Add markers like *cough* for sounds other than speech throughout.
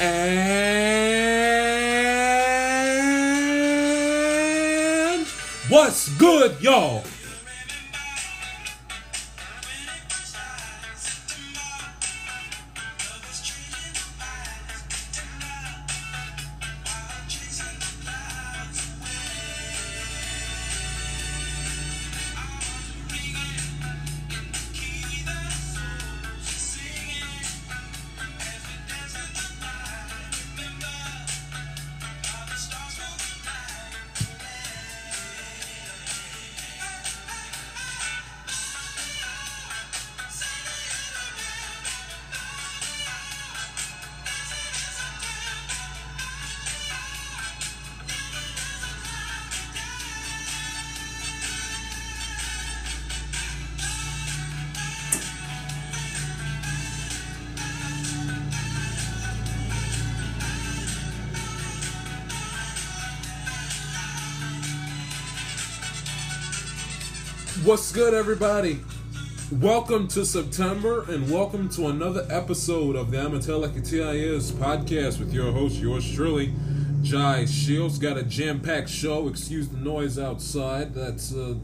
And what's good, y'all? What's good, everybody? Welcome to September and welcome to another episode of the Amateur Like It is podcast with your host, yours truly, Jai Shields. Got a jam packed show. Excuse the noise outside. That's uh,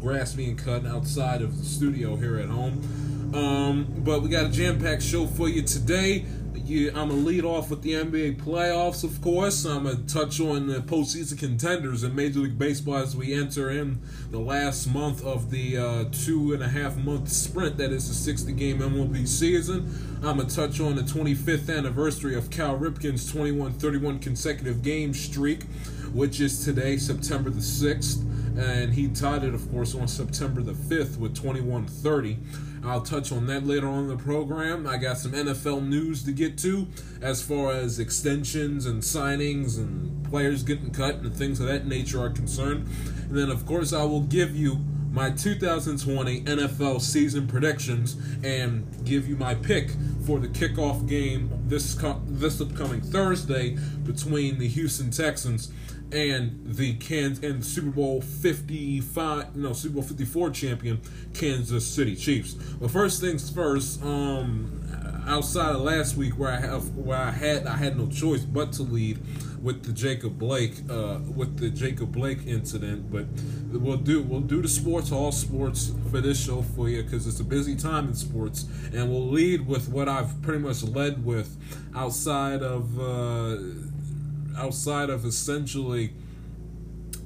grass being cut outside of the studio here at home. Um, but we got a jam packed show for you today. I'm gonna lead off with the NBA playoffs, of course. I'm gonna touch on the postseason contenders in Major League Baseball as we enter in the last month of the uh, two and a half month sprint that is the 60 game MLB season. I'm gonna touch on the 25th anniversary of Cal Ripken's 21-31 consecutive game streak, which is today, September the 6th, and he tied it, of course, on September the 5th with 21-30. I'll touch on that later on in the program. I got some NFL news to get to as far as extensions and signings and players getting cut and things of that nature are concerned. And then, of course, I will give you my 2020 NFL season predictions and give you my pick for the kickoff game this this upcoming Thursday between the Houston Texans and the Kansas and Super Bowl 55 no Super Bowl 54 champion Kansas City Chiefs. But first things first, um outside of last week where I have where I had I had no choice but to lead with the Jacob Blake uh with the Jacob Blake incident, but we'll do we'll do the sports all sports for this show for you cuz it's a busy time in sports and we'll lead with what I've pretty much led with outside of uh outside of essentially,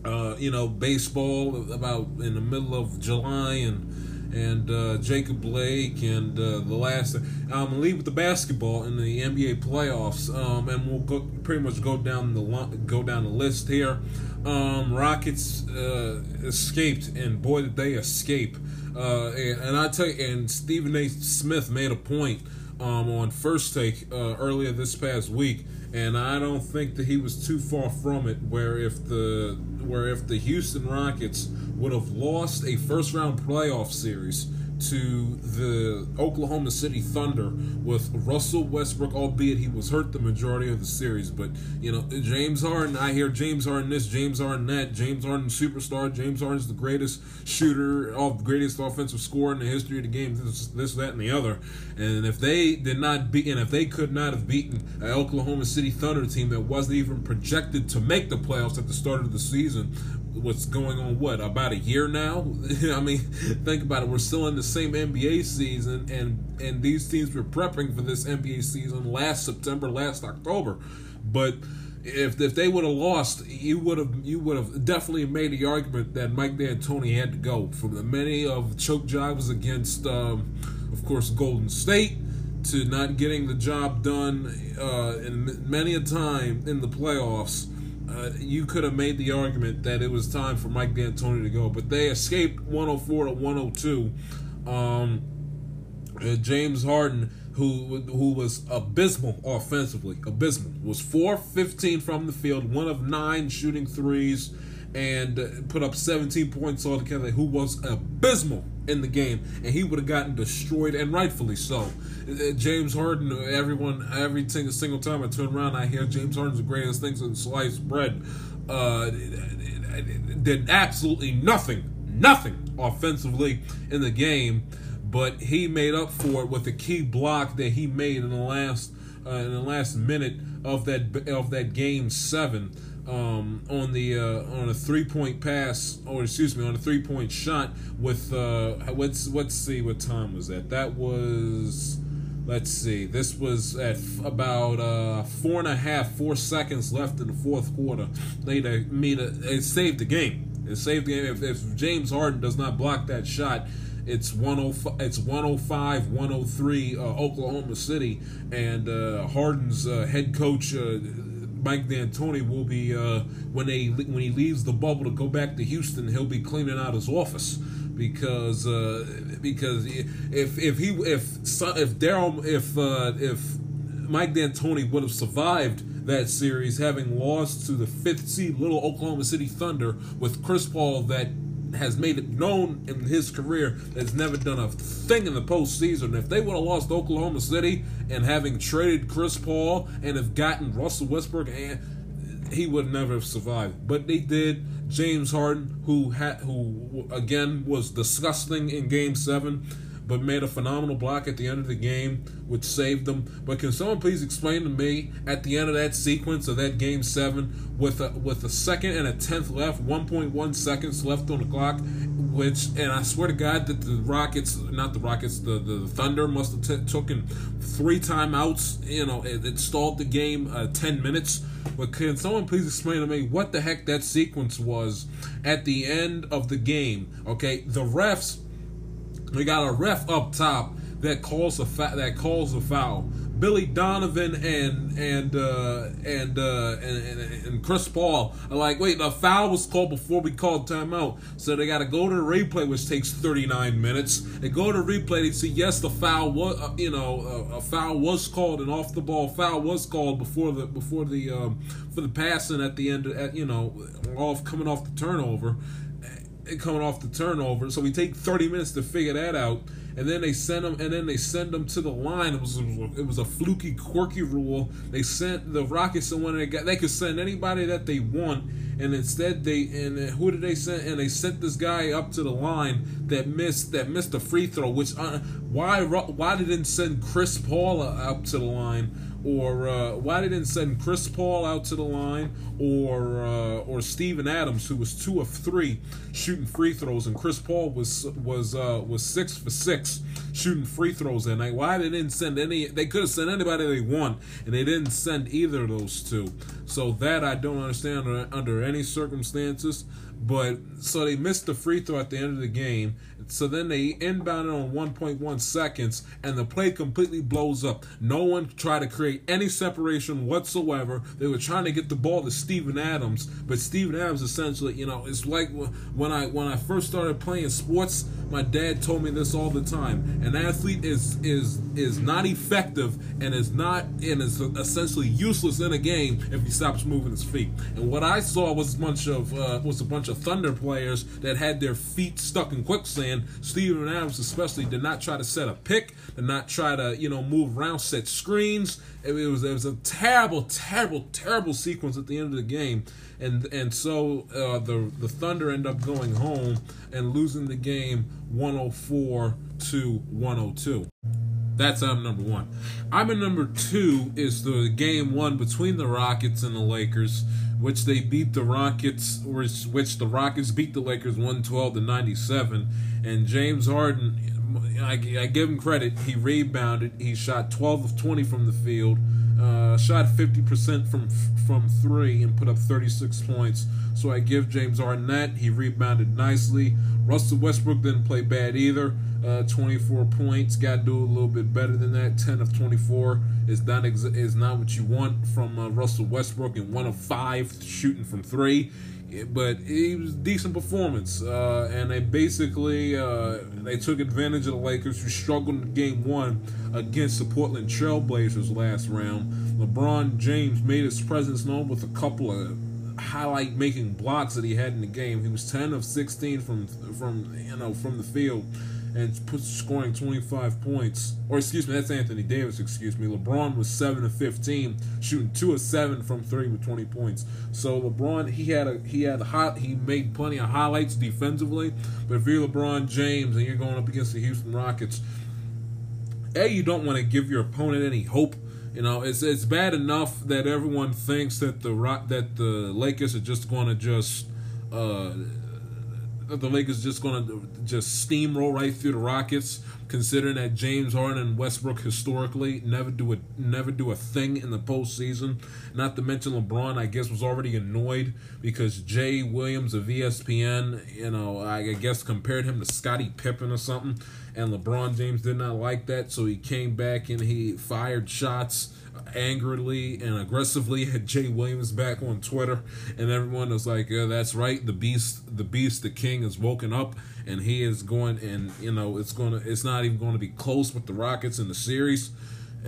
uh, you know, baseball about in the middle of July and and uh, Jacob Blake and uh, the last. I'm gonna leave with the basketball in the NBA playoffs, um, and we'll go pretty much go down the go down the list here. Um, Rockets uh, escaped, and boy did they escape! Uh, and, and, I tell you, and Stephen A. Smith made a point um, on First Take uh, earlier this past week and I don't think that he was too far from it. Where if the where if the Houston Rockets would have lost a first round playoff series to the Oklahoma City Thunder with Russell Westbrook, albeit he was hurt the majority of the series. But, you know, James Harden, I hear James Harden this, James Harden that, James Harden superstar, James Harden's the greatest shooter, the greatest offensive scorer in the history of the game, this, this, that, and the other. And if they did not beat, and if they could not have beaten an Oklahoma City Thunder team that wasn't even projected to make the playoffs at the start of the season, what's going on what about a year now? *laughs* I mean think about it. We're still in the same nba season and and these teams were prepping for this nba season last september last october. But if if they would have lost, you would have you would have definitely made the argument that Mike D'Antoni had to go. From the many of choke jobs against, um, of course, Golden State to not getting the job done, uh, many a time in the playoffs uh, you could have made the argument that it was time for Mike D'Antoni to go, but they escaped 104 to 102. Um, uh, James Harden, who who was abysmal offensively, abysmal, was 4 15 from the field, one of nine shooting threes, and uh, put up 17 points altogether, who was abysmal in the game, and he would have gotten destroyed, and rightfully so. Uh, James Harden, everyone, every single, time I turn around, I hear James Harden's the greatest things in sliced bread. Uh, did absolutely nothing, nothing offensively in the game, but he made up for it with the key block that he made in the last uh, in the last minute of that of that game seven um, on the uh, on a three point pass, or excuse me, on a three point shot with uh, let's let's see what time was that? That was let's see, this was at f- about uh, four and a half, four seconds left in the fourth quarter. They made a, it saved the game. It saved the game. If, if James Harden does not block that shot, it's 105, it's 105 103 uh, Oklahoma City and uh, Harden's uh, head coach uh, Mike D'Antoni will be uh, when they when he leaves the bubble to go back to Houston, he'll be cleaning out his office because uh, because if if he if if Daryl if uh, if Mike D'Antoni would have survived that series, having lost to the fifth seed little Oklahoma City Thunder with Chris Paul that has made it known in his career that has never done a thing in the postseason. If they would have lost Oklahoma City and having traded Chris Paul and have gotten Russell Westbrook, and he would never have survived. But they did. James Harden, who had, who again was disgusting in Game Seven but made a phenomenal block at the end of the game, which saved them. But can someone please explain to me at the end of that sequence of that game seven, with a, with a second and a tenth left, 1.1 seconds left on the clock, which and I swear to God that the Rockets, not the Rockets, the the Thunder must have t- taken three timeouts. You know, it, it stalled the game uh, 10 minutes. But can someone please explain to me what the heck that sequence was at the end of the game? Okay, the refs we got a ref up top that calls a fa- that calls a foul. Billy Donovan and and uh, and, uh, and, and and Chris Paul are like, wait, the foul was called before we called timeout, so they got to go to the replay, which takes 39 minutes. They go to the replay, they see yes, the foul was, uh, you know, uh, a foul was called, an off the ball foul was called before the before the um, for the passing at the end, at you know, off coming off the turnover coming off the turnover. So we take 30 minutes to figure that out, and then they send them, and then they send them to the line. It was it was a fluky, quirky rule. They sent the Rockets someone they got. They could send anybody that they want, and instead they and who did they send? And they sent this guy up to the line that missed that missed the free throw. Which uh, why why didn't send Chris Paul up to the line? or uh, why didn't send Chris Paul out to the line, or uh, or Steven Adams, who was two of three shooting free throws, and Chris Paul was was uh, was six for six shooting free throws that night. Why they didn't send any? They could have sent anybody they want, and they didn't send either of those two. So that I don't understand under, under any circumstances. But so they missed the free throw at the end of the game. So then they inbounded on 1.1 seconds, and the play completely blows up. No one tried to create any separation whatsoever. They were trying to get the ball to Steven Adams, but Steven Adams essentially, you know, it's like when I when I first started playing sports. My dad told me this all the time. An athlete is is is not effective and is not and is essentially useless in a game if he stops moving his feet. And what I saw was a bunch of uh, was a bunch of Thunder players that had their feet stuck in quicksand. Steven Adams especially did not try to set a pick, did not try to you know move around, set screens. It, it was it was a terrible, terrible, terrible sequence at the end of the game, and and so uh, the the Thunder end up going home and losing the game 104 to 102. That's item number one. Item number two is the game one between the Rockets and the Lakers, which they beat the Rockets, which, which the Rockets beat the Lakers 112 to 97. And James Harden, I, I give him credit, he rebounded. He shot 12 of 20 from the field, uh, shot 50% from from three, and put up 36 points. So I give James Harden that. He rebounded nicely. Russell Westbrook didn't play bad either. Uh, 24 points. Got to do a little bit better than that. 10 of 24 is not ex- is not what you want from uh, Russell Westbrook, and one of five shooting from three. But it was decent performance, uh, and they basically uh, they took advantage of the Lakers who struggled in Game One against the Portland Trailblazers last round. LeBron James made his presence known with a couple of highlight making blocks that he had in the game. He was 10 of 16 from from you know from the field and put, scoring 25 points. Or excuse me, that's Anthony Davis. Excuse me. LeBron was 7 of 15, shooting 2 of 7 from three with 20 points. So LeBron, he had a he had a hot he made plenty of highlights defensively. But if you're LeBron James and you're going up against the Houston Rockets, a you don't want to give your opponent any hope You know, it's it's bad enough that everyone thinks that the that the Lakers are just going to just uh, that the Lakers just going to just steamroll right through the Rockets, considering that James Harden and Westbrook historically never do a never do a thing in the postseason. Not to mention LeBron, I guess was already annoyed because Jay Williams of ESPN, you know, I guess compared him to Scottie Pippen or something and LeBron James did not like that, so he came back and he fired shots angrily and aggressively at Jay Williams back on Twitter, and everyone was like, yeah, "That's right, the beast, the beast, the king has woken up, and he is going, and you know, it's gonna, it's not even going to be close with the Rockets in the series."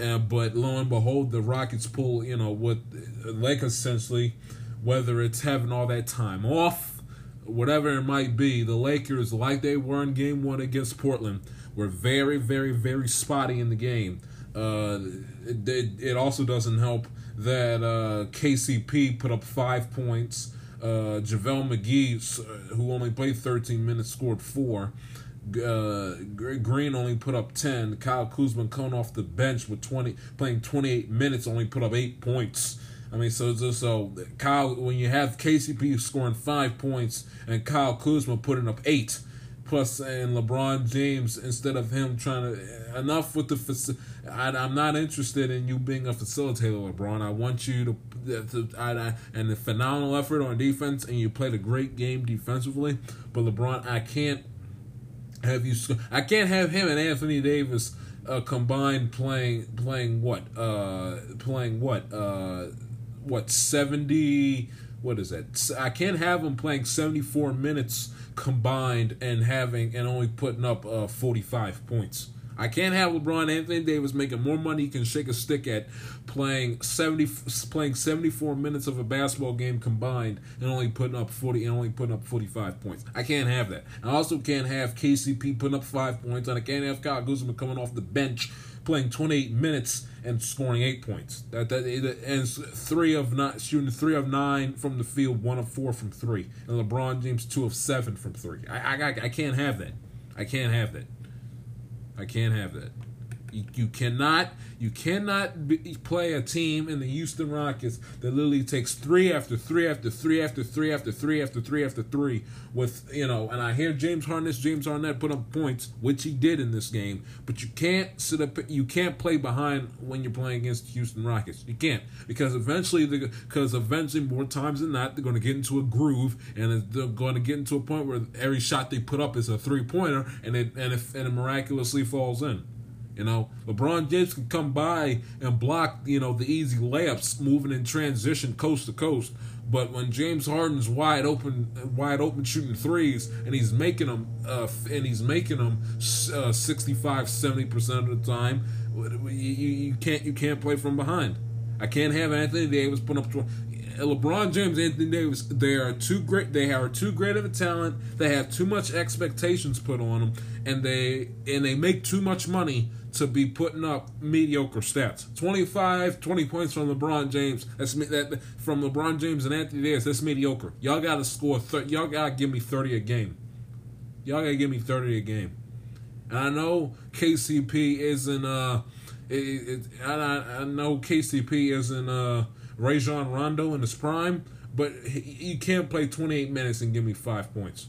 Uh, but lo and behold, the Rockets pull, you know, what like essentially, whether it's having all that time off, whatever it might be, the Lakers, like they were in Game One against Portland were very, very, very spotty in the game. Uh, it, it, also doesn't help that uh, KCP put up five points. Uh, JaVale McGee, who only played 13 minutes, scored four. Uh, Green only put up 10. Kyle Kuzma coming off the bench with 20, playing 28 minutes, only put up eight points. I mean, so so Kyle, when you have KCP scoring five points and Kyle Kuzma putting up eight, plus and LeBron James instead of him trying to enough with the faci- I, am not interested in you being a facilitator, LeBron. I want you to, to I, I, and the phenomenal effort on defense, and you played a great game defensively. But LeBron, I can't have you. I can't have him and Anthony Davis uh, combined playing playing what uh playing what uh what seventy what is that? I can't have him playing 74 minutes combined and having and only putting up uh, 45 points. I can't have LeBron Anthony Davis making more money he can shake a stick at playing 70 playing 74 minutes of a basketball game combined and only putting up 40 and only putting up 45 points. I can't have that. I also can't have KCP putting up 5 points and I can't have Kyle Kuzma coming off the bench playing 28 minutes and scoring eight points. That that and three of nine shooting three of nine from the field, one of four from three, and LeBron James two of seven from three. I I, I can't have that. I can't have that. I can't have that. You, you cannot you cannot be, play a team in the Houston Rockets that literally takes three after three after three after three after three after three after three with you know. And I hear James Harden, James Harden put up points, which he did in this game. But you can't sit up. You can't play behind when you're playing against the Houston Rockets. You can't because eventually because eventually more times than not they're going to get into a groove and they're going to get into a point where every shot they put up is a three pointer and it and it, and it miraculously falls in. You know, LeBron James can come by and block, you know, the easy layups moving in transition coast to coast. But when James Harden's wide open, wide open shooting threes, and he's making them, uh, and he's making them uh, 65, 70 percent of the time, you, you, can't you can't play from behind. I can't have Anthony Davis put up. LeBron James, Anthony Davis, they are too great. They are too great of a talent. They have too much expectations put on them, and they and they make too much money to be putting up mediocre stats. 25, 20 points from LeBron James. That's that from LeBron James and Anthony Davis. That's mediocre. Y'all got to score. 30, y'all got to give me 30 a game. Y'all got to give me 30 a game. And I know KCP isn't. Uh, it, it, I, I know KCP isn't. Uh, Rajon Rondo in his prime, but you can't play 28 minutes and give me five points.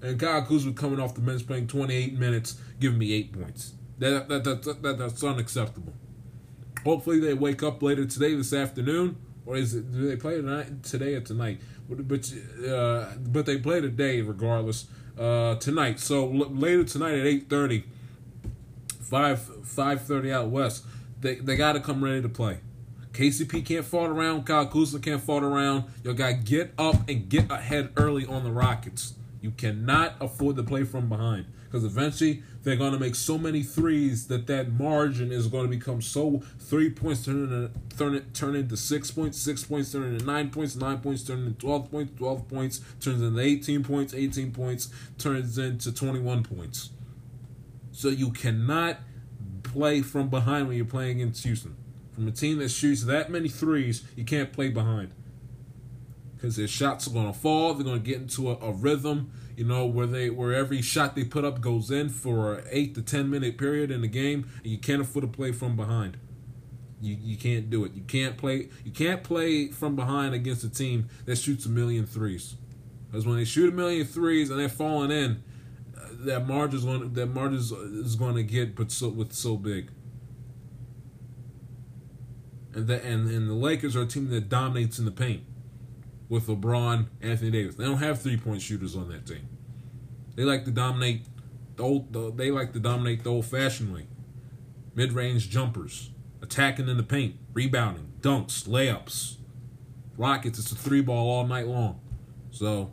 And Kyle Kuzma coming off the bench playing 28 minutes, giving me eight points. That, that, that, that, that's unacceptable. Hopefully they wake up later today, this afternoon, or is it? Do they play tonight, today or tonight? But but, uh, but they play today regardless. Uh, tonight, so l- later tonight at eight thirty, five five thirty out west. They they got to come ready to play. KCP can't fall around. Kyle Kuzma can't fall around. You got to get up and get ahead early on the Rockets. You cannot afford to play from behind because eventually they're going to make so many threes that that margin is going to become so three points turn into turn, turn into six points, six points turn into nine points, nine points turn into twelve points, twelve points turns into eighteen points, eighteen points turns into twenty one points. So you cannot play from behind when you're playing against Houston. From a team that shoots that many threes, you can't play behind. Because their shots are going to fall. They're going to get into a, a, rhythm, you know, where they where every shot they put up goes in for an eight to ten minute period in the game, and you can't afford to play from behind. You you can't do it. You can't play you can't play from behind against a team that shoots a million threes. Because when they shoot a million threes and they're falling in, that margin is going that margin is going to get but so with so big. And the and, and the Lakers are a team that dominates in the paint with LeBron, Anthony Davis. They don't have three point shooters on that team. They like to dominate the old. The, they like to dominate the old fashioned way, mid range jumpers, attacking in the paint, rebounding, dunks, layups. Rockets, it's a three ball all night long. So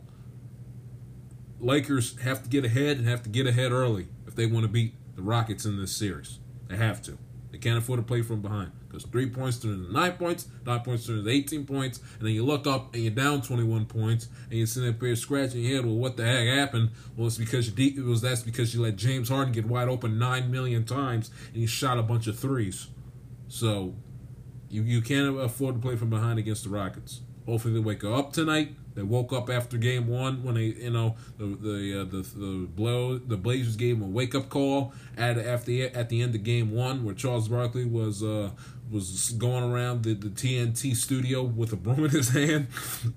Lakers have to get ahead and have to get ahead early if they want to beat the Rockets in this series. They have to. They can't afford to play from behind because three points turns into nine points, nine points turns into 18 points, and then you look up and you're down 21 points, and you're sitting up here scratching your head. Well, what the heck happened? Well, it's because you it was that's because you let James Harden get wide open nine million times and he shot a bunch of threes. So you you can't afford to play from behind against the Rockets. Hopefully they wake up tonight they woke up after game one when they, you know, the the uh, the the blow the Blazers gave them a wake up call at after at the end of game one where Charles Barkley was uh was going around the, the TNT studio with a broom in his *laughs* hand.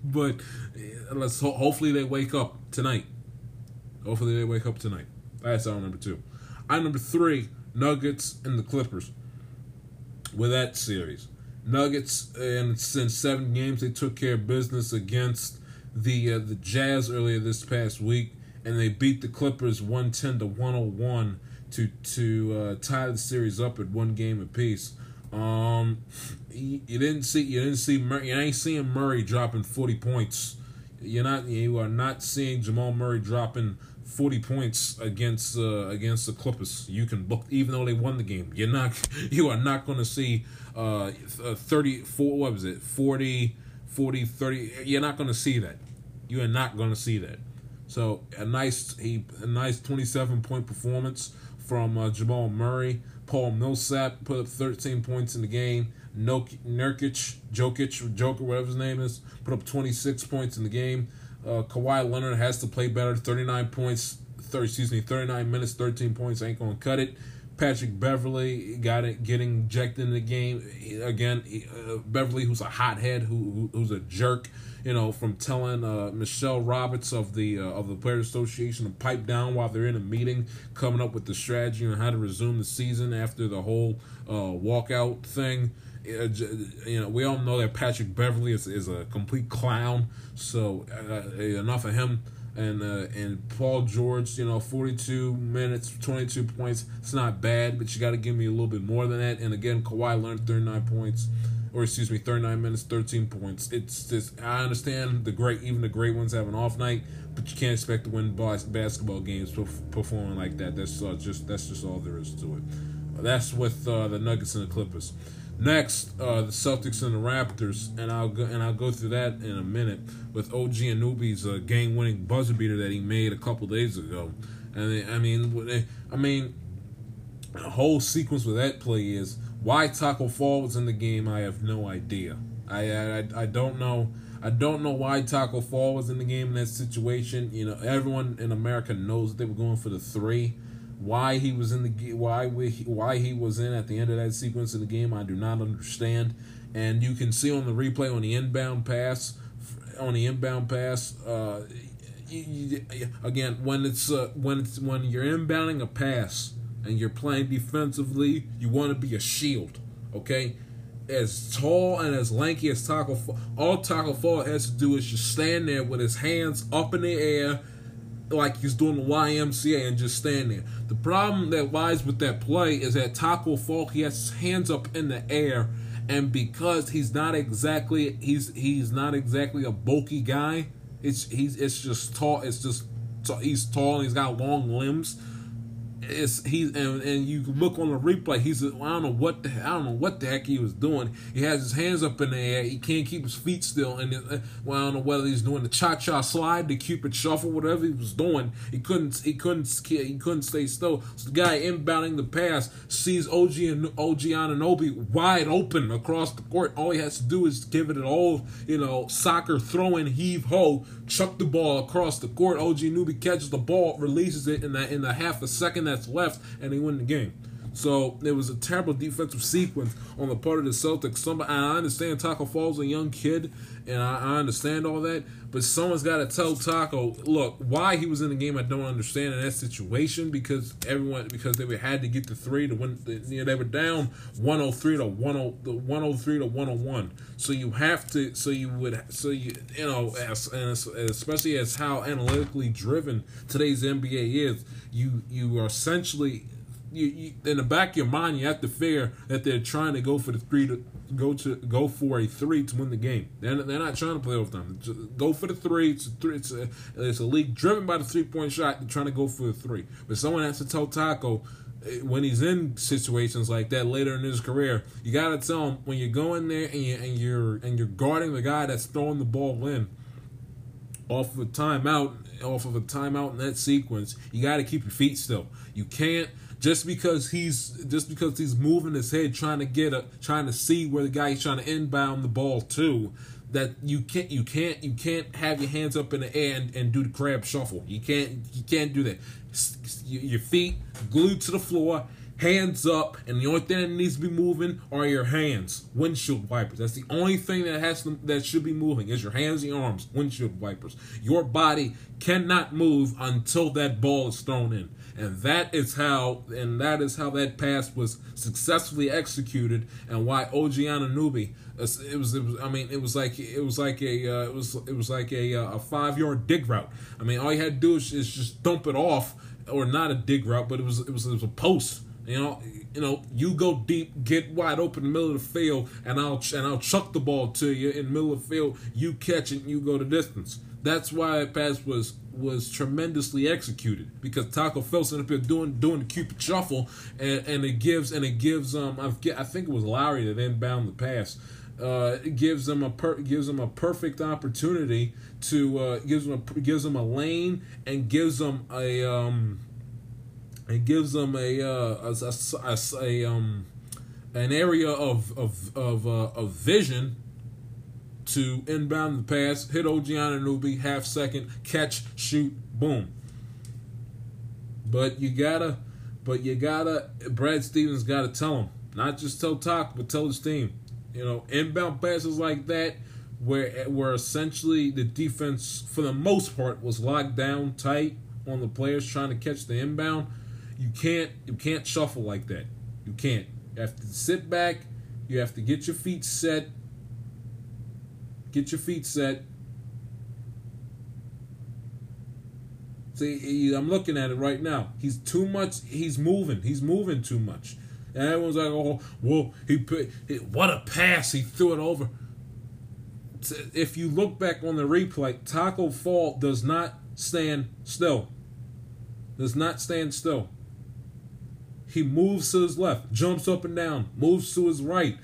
but uh, let's ho- hopefully they wake up tonight. Hopefully they wake up tonight. That's our number two. Our number three, Nuggets and the Clippers. With that series. Nuggets, and since seven games, they took care of business against the uh, the Jazz earlier this past week, and they beat the Clippers one ten to one hundred one to to uh, tie the series up at one game apiece. Um, you, you didn't see you didn't see Murray, you ain't seeing Murray dropping forty points. You're not you are not seeing Jamal Murray dropping 40 points against uh, against the Clippers. You can book even though they won the game. You're not *laughs* you are not going to see uh 34 what was it? 40 40 30 you're not going to see that. You are not going to see that. So a nice he a nice 27 point performance from uh, Jamal Murray. Paul Millsap put up 13 points in the game. Nurkic, Jokic, Joker, whatever his name is, put up 26 points in the game. Uh, Kawhi Leonard has to play better. 39 points, 30, excuse me, 39 minutes, 13 points ain't gonna cut it. Patrick Beverley got it, getting injected in the game again. Uh, Beverley, who's a hothead, who, who who's a jerk, you know, from telling uh, Michelle Roberts of the uh, of the Players Association to pipe down while they're in a meeting, coming up with the strategy on how to resume the season after the whole uh, walkout thing. Uh, you know, we all know that Patrick Beverley is, is a complete clown. So uh, enough of him and uh, and Paul George, you know, 42 minutes, 22 points. It's not bad, but you got to give me a little bit more than that. And again, Kawhi Leonard 39 points, or excuse me, 39 minutes, 13 points. It's just I understand the great, even the great ones have an off night, but you can't expect to win basketball games performing like that. That's uh, just that's just all there is to it. That's with uh, the Nuggets and the Clippers. Next, uh, the Celtics and the Raptors, and I'll go and I'll go through that in a minute with OG Anunoby's uh, game-winning buzzer beater that he made a couple days ago. And I mean, I mean, the whole sequence with that play is why Tacko Fall was in the game. I have no idea. I I, I don't know. I don't know why Tacko Fall was in the game in that situation. You know, everyone in America knows they were going for the three. Why he was in the why we why he was in at the end of that sequence of the game, I do not understand. And you can see on the replay on the inbound pass, on the inbound pass, uh, you, you, again when it's uh, when it's when you're inbounding a pass and you're playing defensively, you want to be a shield. Okay, as tall and as lanky as Tacko, all Tacko Fall has to do is just stand there with his hands up in the air like he's doing the YMCA and just stand there. The problem that lies with that play is that Tacko Fall he has his hands up in the air, and because he's not exactly he's he's not exactly a bulky guy. It's he's it's just tall. It's just he's tall he's got long limbs. It's he's and, and you look on the replay. He's I don't know what the I don't know what the heck he was doing. He has his hands up in the air. He can't keep his feet still. And it, uh, well, I don't know whether he's doing the cha cha slide, the cupid shuffle, whatever he was doing. He couldn't he couldn't he couldn't stay still. So the guy inbounding the pass sees OG and OG Anunoby wide open across the court. All he has to do is give it an old you know soccer throwing heave ho, chuck the ball across the court. OG Anunoby catches the ball, releases it in the in the half a second left, and they win the game. So it was a terrible defensive sequence on the part of the Celtics. Somebody, I understand Tacko Fall's a young kid, and I, I understand all that, but someone's got to tell Tacko, look, why he was in the game. I don't understand in that situation because everyone because they had to get the three to win. You know, they were down 103 to 10, 103 to 101. So you have to. So you would. So you you know, as, and especially as how analytically driven today's NBA is, you you are essentially you, you, in the back of your mind, you have to figure that they're trying to go for the three to go to go for a three to win the game. They're, they're not trying to play them. Just go for the three. It's a three. It's a, it's a league driven by the three point shot. They're trying to go for the three. But someone has to tell Tacko eh, when he's in situations like that later in his career, you gotta tell him when you're going there and you and you're and you're guarding the guy that's throwing the ball in off of a timeout, off of a timeout in that sequence, you got to keep your feet still. You can't just because he's just because he's moving his head trying to get a trying to see where the guy he's trying to inbound the ball to that you can't you can't you can't have your hands up in the air and, and do the crab shuffle. You can't you can't do that. Your feet glued to the floor hands up, and the only thing that needs to be moving are your hands, windshield wipers. That's the only thing that has to, that should be moving is your hands and your arms, windshield wipers. Your body cannot move until that ball is thrown in, and that is how and that is how that pass was successfully executed, and why OG Anunoby. It was, it was. I mean, it was like it was like a uh, it was it was like a uh, a five yard dig route. I mean, all you had to do is, is just dump it off, or not a dig route, but it was it was it was a post you know, you know, you go deep, get wide open in the middle of the field, and I'll and I'll chuck the ball to you in the middle of the field. You catch it, and you go the distance. That's why that pass was was tremendously executed because Taco Phelps ended up doing doing the cupid shuffle, and, and it gives and it gives um I, I think it was Lowry that inbound the pass. Uh, it gives them a per, gives them a perfect opportunity to uh, gives them a, gives them a lane and gives them a um it gives them a uh, a, a, a, a um an area of of of uh, of vision to inbound the pass, hit OG Anunoby, half second, catch, shoot, boom. But you gotta, but you gotta, Brad Stevens gotta tell him, not just tell Talk, but tell his team. You know, inbound passes like that, where where essentially the defense, for the most part, was locked down tight on the players trying to catch the inbound you can't you can't shuffle like that. You can't. You have to sit back. You have to get your feet set. Get your feet set. See, I'm looking at it right now. He's too much. He's moving. He's moving too much. And everyone's like, "Oh, well, he put what a pass! He threw it over." If you look back on the replay, Tacko Fall does not stand still. Does not stand still. He moves to his left, jumps up and down, moves to his right.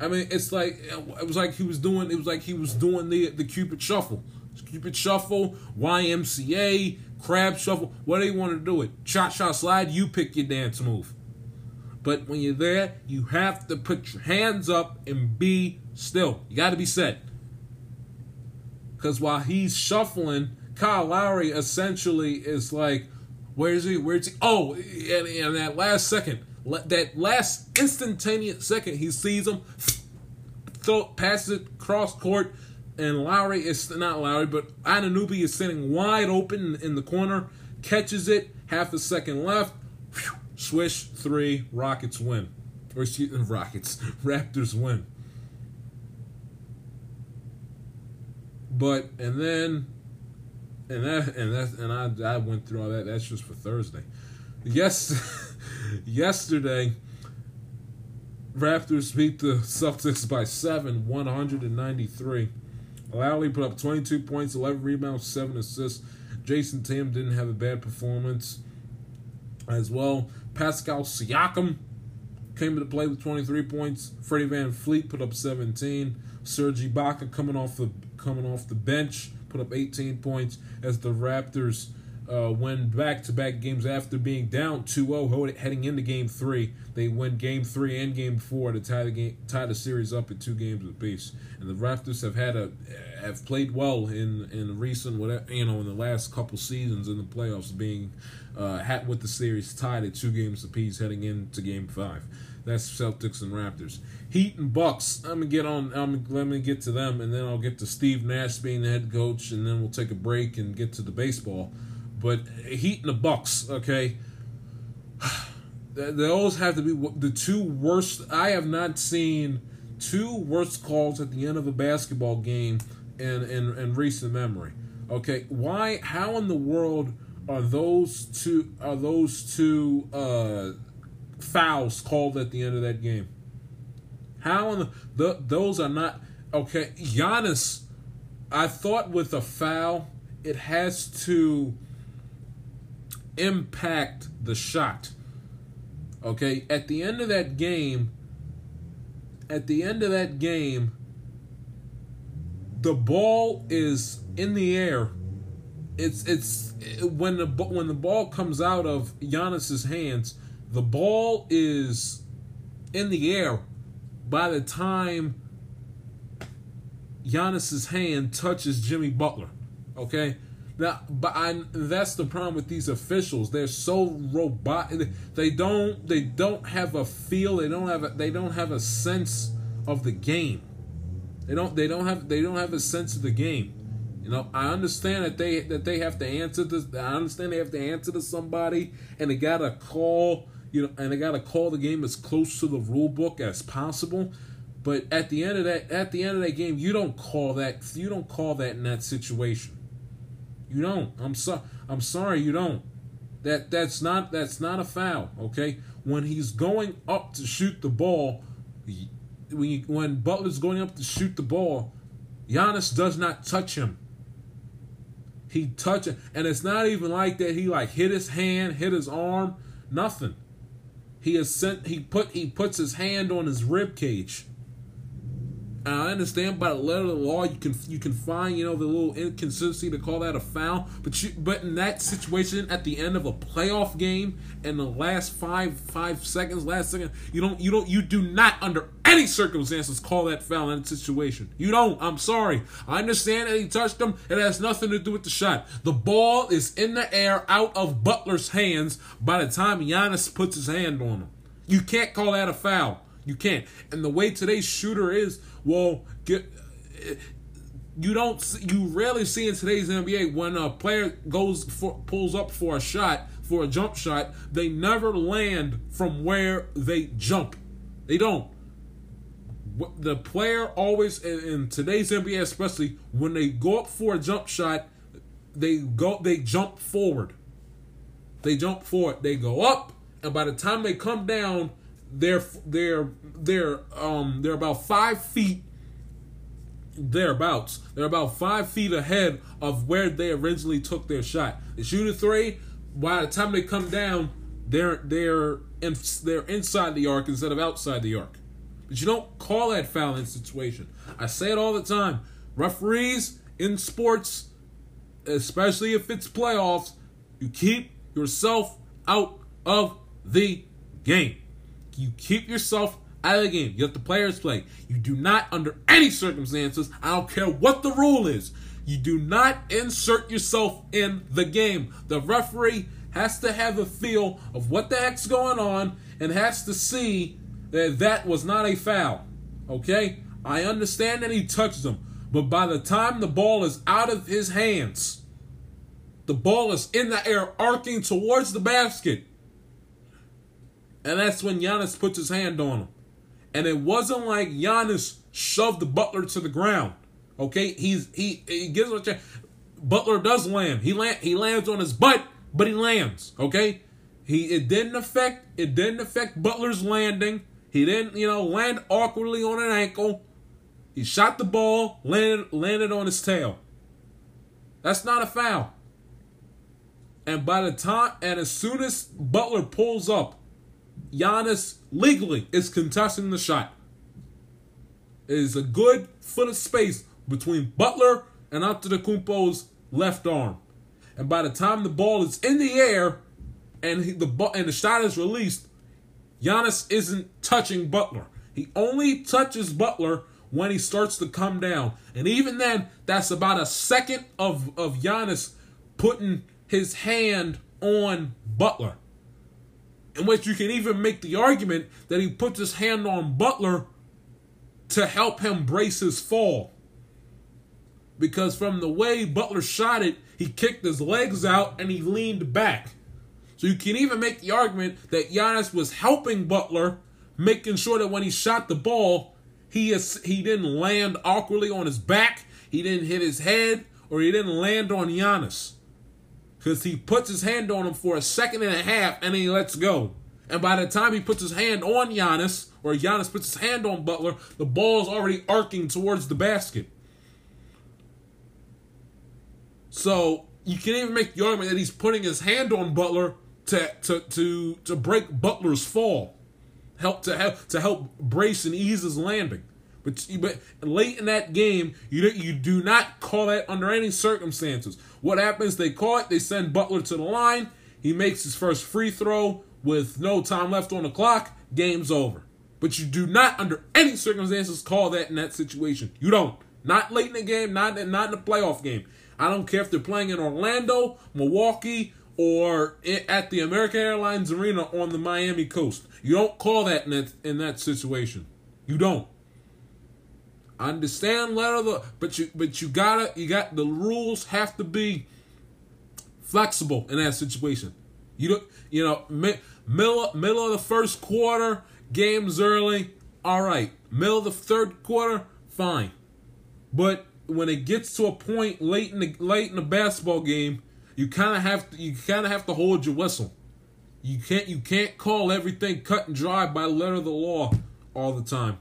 I mean, it's like it was like he was doing. It was like he was doing the the Cupid shuffle, Cupid shuffle, YMCA, crab shuffle. What do you want to do it? Shot, shot, slide. You pick your dance move. But when you're there, you have to put your hands up and be still. You got to be set. Because while he's shuffling, Kyle Lowry essentially is like, where is he? Where is he? Oh, and, and that last second, that last instantaneous second, he sees him, throw, passes it cross court, and Lowry is not Lowry, but Anunoby is sitting wide open in the corner, catches it, half a second left, swish three, Rockets win, or excuse *laughs* Rockets, *laughs* Raptors win. But and then and that and that and I I went through all that. That's just for Thursday. Yes, *laughs* yesterday, Raptors beat the Celtics by seven, one hundred and ninety three. Lowry put up twenty two points, eleven rebounds, seven assists. Jayson Tatum didn't have a bad performance. as well. Pascal Siakam came into play with 23 points. Freddie VanVleet put up 17. Serge Ibaka coming off the coming off the bench put up 18 points as the Raptors uh, win back-to-back games after being down 2-0 heading into Game Three. They win Game Three and Game Four to tie the game, tie the series up at two games apiece. And the Raptors have had a have played well in in recent whatever you know in the last couple seasons in the playoffs, being uh, hat with the series tied at two games apiece heading into Game Five. That's Celtics and Raptors. Heat and Bucks. I'm gonna get on. I'm let me get to them, and then I'll get to Steve Nash being the head coach, and then we'll take a break and get to the baseball. But Heat and the Bucks. Okay, those have to be the two worst. I have not seen two worst calls at the end of a basketball game in in, in recent memory. Okay, why? How in the world are those two? Are those two? Uh, fouls called at the end of that game. How in the, the those are not okay? Giannis, I thought with a foul, it has to impact the shot. Okay, at the end of that game, at the end of that game, the ball is in the air. It's it's when the when the ball comes out of Giannis's hands the ball is in the air by the time Giannis's hand touches Jimmy Butler. Okay? Now, but I, that's the problem with these officials. They're so robot. They don't. They don't have a feel. They don't have. A, they don't have a sense of the game. They don't. They don't have. They don't have a sense of the game. You know, I understand that they that they have to answer to. I understand they have to answer to somebody, and they got to call you know, and they got to call the game as close to the rule book as possible. But at the end of that, at the end of that game, you don't call that. You don't call that in that situation. You don't. I'm sorry. I'm sorry. You don't. That that's not that's not a foul. Okay. When he's going up to shoot the ball, when you, when Butler's going up to shoot the ball, Giannis does not touch him. He touch and it's not even like that. He like hit his hand, hit his arm, nothing. He has sent he put he puts his hand on his rib cage. And I understand by the letter of the law you can you can find you know the little inconsistency to call that a foul, but you but in that situation at the end of a playoff game in the last five five seconds last second you don't you don't you do not under any circumstances call that foul in that situation. You don't. I'm sorry. I understand that he touched him. It has nothing to do with the shot. The ball is in the air out of Butler's hands by the time Giannis puts his hand on him. You can't call that a foul. You can't. And the way today's shooter is, well, get you don't you rarely see in today's NBA when a player goes for pulls up for a shot for a jump shot, they never land from where they jump. They don't the player always in, today's NBA, especially when they go up for a jump shot, they go they jump forward. They jump forward. They go up, and by the time they come down, they're they're they're um they're about five feet thereabouts. They're about five feet ahead of where they originally took their shot. They shoot a three. By the time they come down, they're they're in, they're inside the arc instead of outside the arc. But you don't call that foul in situation. I say it all the time. Referees in sports, especially if it's playoffs, you keep yourself out of the game. You keep yourself out of the game. You let the players play. You do not, under any circumstances, I don't care what the rule is, you do not insert yourself in the game. The referee has to have a feel of what the heck's going on and has to see that that was not a foul. Okay? I understand that he touched him, but by the time the ball is out of his hands, the ball is in the air, arcing towards the basket. And that's when Giannis puts his hand on him. And it wasn't like Giannis shoved Butler to the ground. Okay, he's he he gives him a chance. Butler does land. He land he lands on his butt, but he lands. Okay, he it didn't affect it didn't affect Butler's landing. He didn't, you know, land awkwardly on an ankle. He shot the ball, landed landed on his tail. That's not a foul. And by the time, and as soon as Butler pulls up, Giannis legally is contesting the shot. It is a good foot of space between Butler and Antetokounmpo's left arm. And by the time the ball is in the air and he, the and the shot is released, Giannis isn't touching Butler. He only touches Butler when he starts to come down. And even then, that's about a second of, of Giannis putting his hand on Butler. In which you can even make the argument that he puts his hand on Butler to help him brace his fall. Because from the way Butler shot it, he kicked his legs out and he leaned back. So you can even make the argument that Giannis was helping Butler, making sure that when he shot the ball, he is, he didn't land awkwardly on his back, he didn't hit his head, or he didn't land on Giannis. Because he puts his hand on him for a second and a half and then he lets go. And by the time he puts his hand on Giannis, or Giannis puts his hand on Butler, the ball's already arcing towards the basket. So you can't even make the argument that he's putting his hand on Butler to to to to break Butler's fall, help to help to help brace and ease his landing. But but late in that game, you you do not call that under any circumstances. What happens? They call it. They send Butler to the line. He makes his first free throw with no time left on the clock. Game's over. But you do not, under any circumstances, call that in that situation. You don't. Not late in the game. Not not in the playoff game. I don't care if they're playing in Orlando, Milwaukee, or at the American Airlines Arena on the Miami coast. You don't call that in that, in that situation. You don't. I understand letter of the but you but you gotta you got the rules have to be flexible in that situation. You don't you know middle middle of the first quarter, games early, all right. Middle of the third quarter, fine. But when it gets to a point late in the late in the basketball game, you kind of have to you kind of have to hold your whistle. You can't you can't call everything cut and dry by letter of the law all the time.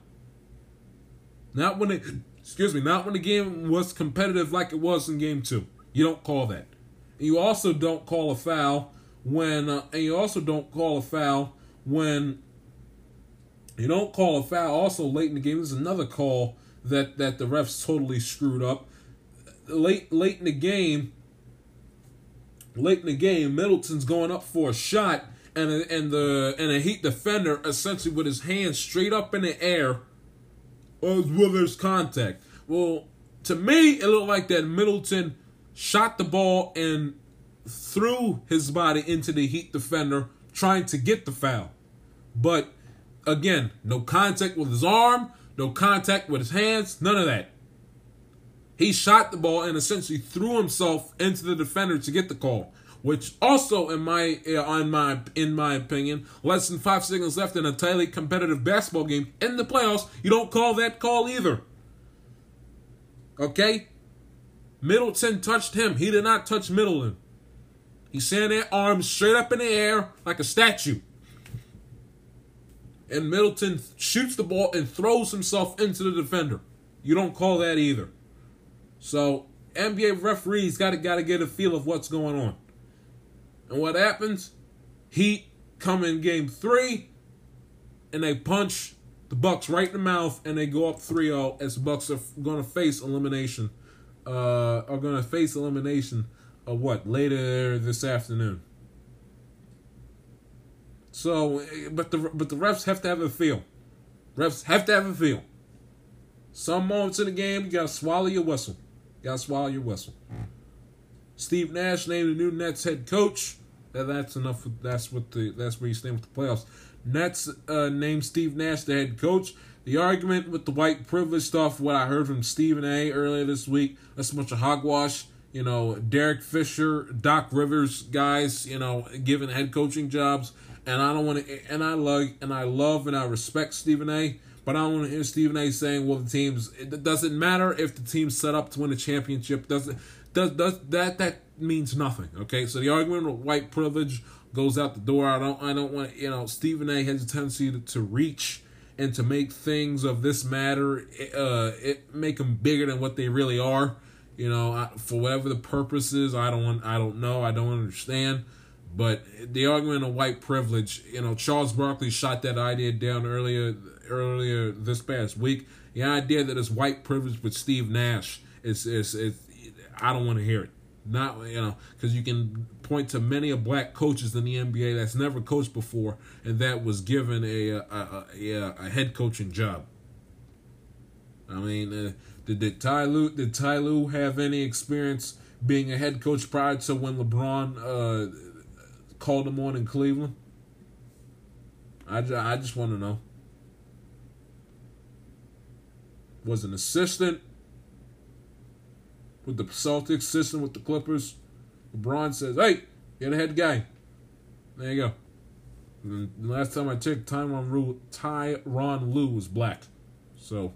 Not when it excuse me, not when the game was competitive like it was in game 2. You don't call that. You also don't call a foul when uh, and you also don't call a foul when you don't call a foul also late in the game. There's another call that that the refs totally screwed up. Late late in the game, late in the game, Middleton's going up for a shot, and and the and a Heat defender essentially with his hands straight up in the air, as well as contact. Well, to me, it looked like that Middleton shot the ball and threw his body into the Heat defender, trying to get the foul. But again, no contact with his arm, no contact with his hands, none of that. He shot the ball and essentially threw himself into the defender to get the call, which also, in my uh, on my in my opinion, less than five seconds left in a tightly competitive basketball game in the playoffs, you don't call that call either. Okay, Middleton touched him. He did not touch Middleton. He's standing there, arms straight up in the air like a statue and Middleton shoots the ball and throws himself into the defender. You don't call that either. So NBA referees got to got to get a feel of what's going on. And what happens? Heat come in game three, and they punch the Bucks right in the mouth, and they go up 3-0 as Bucks are going to face elimination. Uh, are going to face elimination of what later this afternoon. So, but the but the refs have to have a feel. Refs have to have a feel. Some moments in the game, you gotta swallow your whistle. You gotta swallow your whistle. Steve Nash named the new Nets head coach. That, that's enough. That's what the that's where you stand with the playoffs. Nets uh, named Steve Nash the head coach. The argument with the white privilege stuff, what I heard from Stephen A. earlier this week, that's a bunch of hogwash. You know, Derek Fisher, Doc Rivers guys, you know, given head coaching jobs and I don't want to. And I love and I love and I respect Stephen A. But I don't want to hear Stephen A. saying, "Well, the teams. It doesn't matter if the team's set up to win a championship. Doesn't does does that that means nothing." Okay, so the argument of white privilege goes out the door. I don't I don't want you know Stephen A. has a tendency to, to reach and to make things of this matter uh it make them bigger than what they really are You know, I, for whatever the purpose is, I don't want I don't know. I don't understand. But the argument of white privilege, you know, Charles Barkley shot that idea down earlier earlier this past week. The idea that it's white privilege with Steve Nash is is, is I don't want to hear it. Not you know because you can point to many of black coaches in the NBA that's never coached before and that was given a a, a, a, a head coaching job. I mean, uh, did did Ty Lue did Ty Lue have any experience being a head coach prior to when LeBron uh, called him on in Cleveland? I just, I just want to know. Was an assistant with the Celtics, assistant with the Clippers. LeBron says, "Hey, you're the head guy." There you go. And the last time I checked, Tyronn Lue, Tyronn Lue was black. So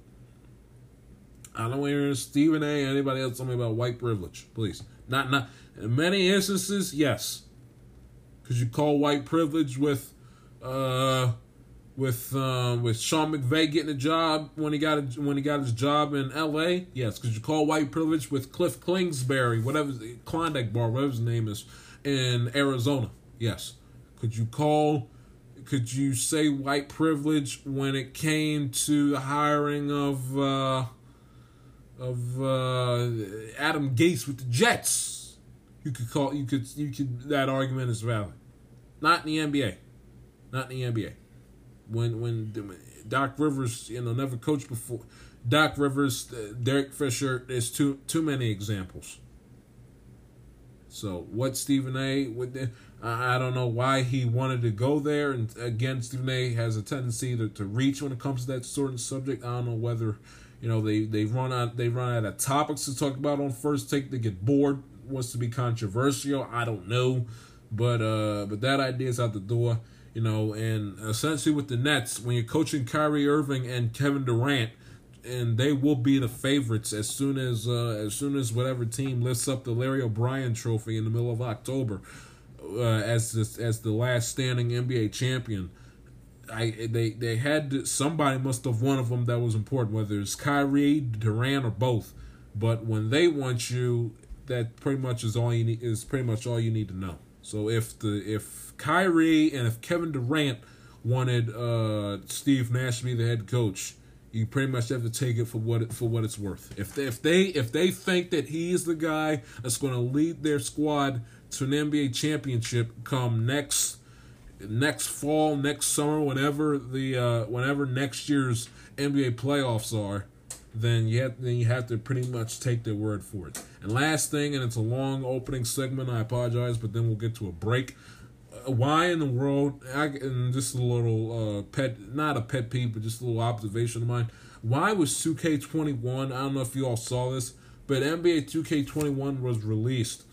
I don't want to hear Stephen A. anybody else tell me about white privilege, please. Not not in many instances, yes. Because you call white privilege with uh with uh, with Sean McVay getting a job when he got a, when he got his job in L.A. Yes, because you call white privilege with Kliff Kingsbury, whatever Klondike Bar, whatever his name is, in Arizona. Yes, could you call? Could you say white privilege when it came to the hiring of uh, of uh, Adam Gase with the Jets? You could call you could you could that argument is valid. Not in the NBA. Not in the NBA when when Doc Rivers, you know, never coached before. Doc Rivers, uh, Derek Fisher. There's too too many examples. So what Stephen A. The, I don't know why he wanted to go there. And again, Stephen A. has a tendency to, to reach when it comes to that sort of subject. I don't know whether, you know, they they run out they run out of topics to talk about on first take. They get bored, wants to be controversial. I don't know, but uh, but that idea is out the door. You know, and essentially with the Nets, when you're coaching Kyrie Irving and Kevin Durant, and they will be the favorites as soon as uh, as soon as whatever team lifts up the Larry O'Brien Trophy in the middle of October uh, as the, as the last standing NBA champion. I they they had to, somebody must have one of them that was important, whether it's Kyrie, Durant, or both. But when they want you, that pretty much is all you need is pretty much all you need to know. So if the if Kyrie and if Kevin Durant wanted uh, Steve Nash to be the head coach, you pretty much have to take it for what it, for what it's worth. If they, if they if they think that he's the guy that's going to lead their squad to an NBA championship come next next fall, next summer, whenever the uh, whenever next year's NBA playoffs are, then you have then you have to pretty much take their word for it. And last thing, and it's a long opening segment. I apologize, but then we'll get to a break why in the world? I, and just a little uh, pet, not a pet peeve, but just a little observation of mine. Why was 2K21? I don't know if you all saw this, but NBA 2K21 was released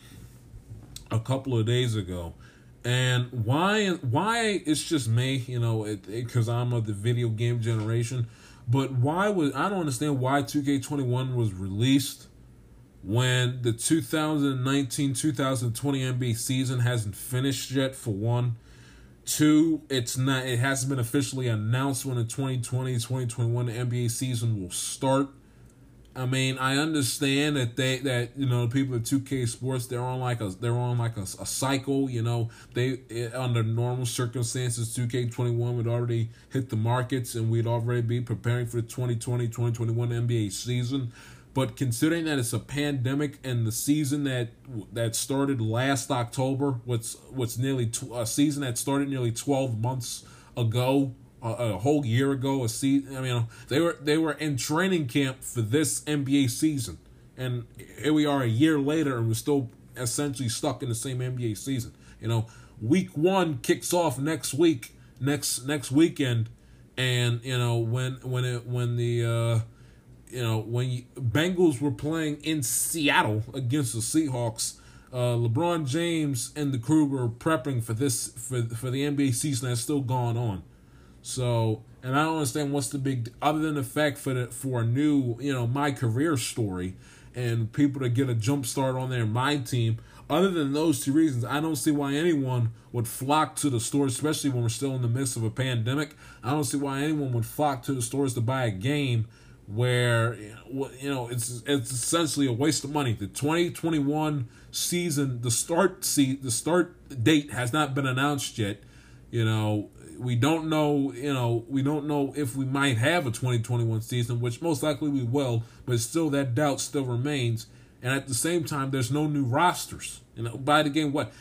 a couple of days ago. And why? Why it's just me, you know, because I'm of the video game generation. But why was I don't understand why 2K21 was released when the 2019 2020 NBA season hasn't finished yet, for one. Two, it's not it hasn't been officially announced when the 2020 2021 NBA season will start. I mean, I understand that they that you know people at 2K Sports they're on like a they're on like a, a cycle. You know, they it, under normal circumstances 2K21 would already hit the markets and we'd already be preparing for the 2020 2021 NBA season. But considering that it's a pandemic and the season that that started last October, what's what's nearly tw- a season that started nearly twelve months ago, a, a whole year ago, a season. I mean, they were they were in training camp for this NBA season, and here we are a year later, and we're still essentially stuck in the same NBA season. You know, week one kicks off next week, next next weekend, and you know when when it when the uh, you know, when you, Bengals were playing in Seattle against the Seahawks, uh, LeBron James and the crew were prepping for this for for the NBA season that's still going on. So, and I don't understand what's the big other than the fact for the, for a new you know my career story and people to get a jump start on their my team. Other than those two reasons, I don't see why anyone would flock to the stores, especially when we're still in the midst of a pandemic. I don't see why anyone would flock to the stores to buy a game where you know it's it's essentially a waste of money. The 2021 season, the start see the start date has not been announced yet. You know, we don't know. You know, we don't know if we might have a 2021 season, which most likely we will, but still that doubt still remains. And at the same time, there's no new rosters. You know, by the game, what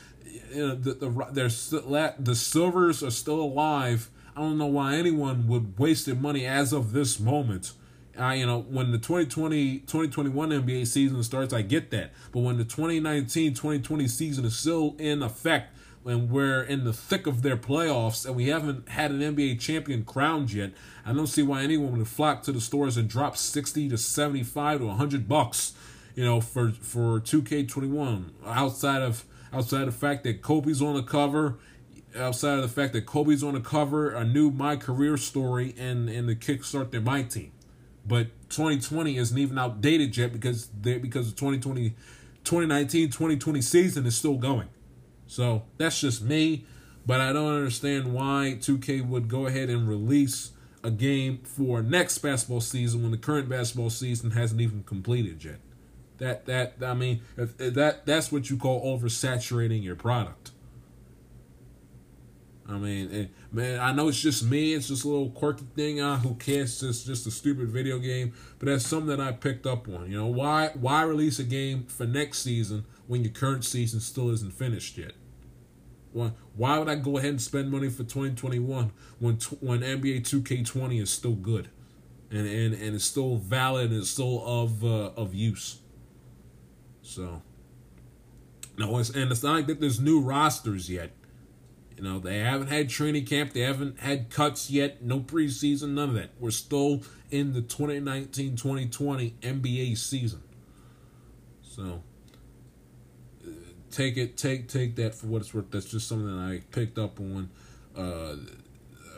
you know, the the there's the Silvers are still alive. I don't know why anyone would waste their money as of this moment I, you know, when the 2020 2021 NBA season starts, I get that. But when the 2019 2020 season is still in effect, and we're in the thick of their playoffs, and we haven't had an NBA champion crowned yet, I don't see why anyone would flock to the stores and drop 60 to 75 to 100 bucks, you know, for for 2K21. Outside of outside of the fact that Kobe's on the cover outside of the fact that Kobe's on the cover, a new My Career story, and and the kickstart their my team. But 2020 isn't even outdated yet because they because the 2020 2019 2020 season is still going. So that's just me, but I don't understand why 2K would go ahead and release a game for next basketball season when the current basketball season hasn't even completed yet. That that I mean if, if that that's what you call oversaturating your product. I mean, and, man, I know it's just me. It's just a little quirky thing. Uh, who cares? It's just a stupid video game. But that's something that I picked up on. You know, why why release a game for next season when your current season still isn't finished yet? Why why would I go ahead and spend money for 2021 when when NBA 2K20 is still good, and and and it's still valid and it's still of uh, of use. So. No, it's, and it's not like that there's new rosters yet. You know, they haven't had training camp. They haven't had cuts yet. No preseason, none of that. We're still in the 2019 2020 NBA season. So, take it, take take that for what it's worth. That's just something that I picked up on uh,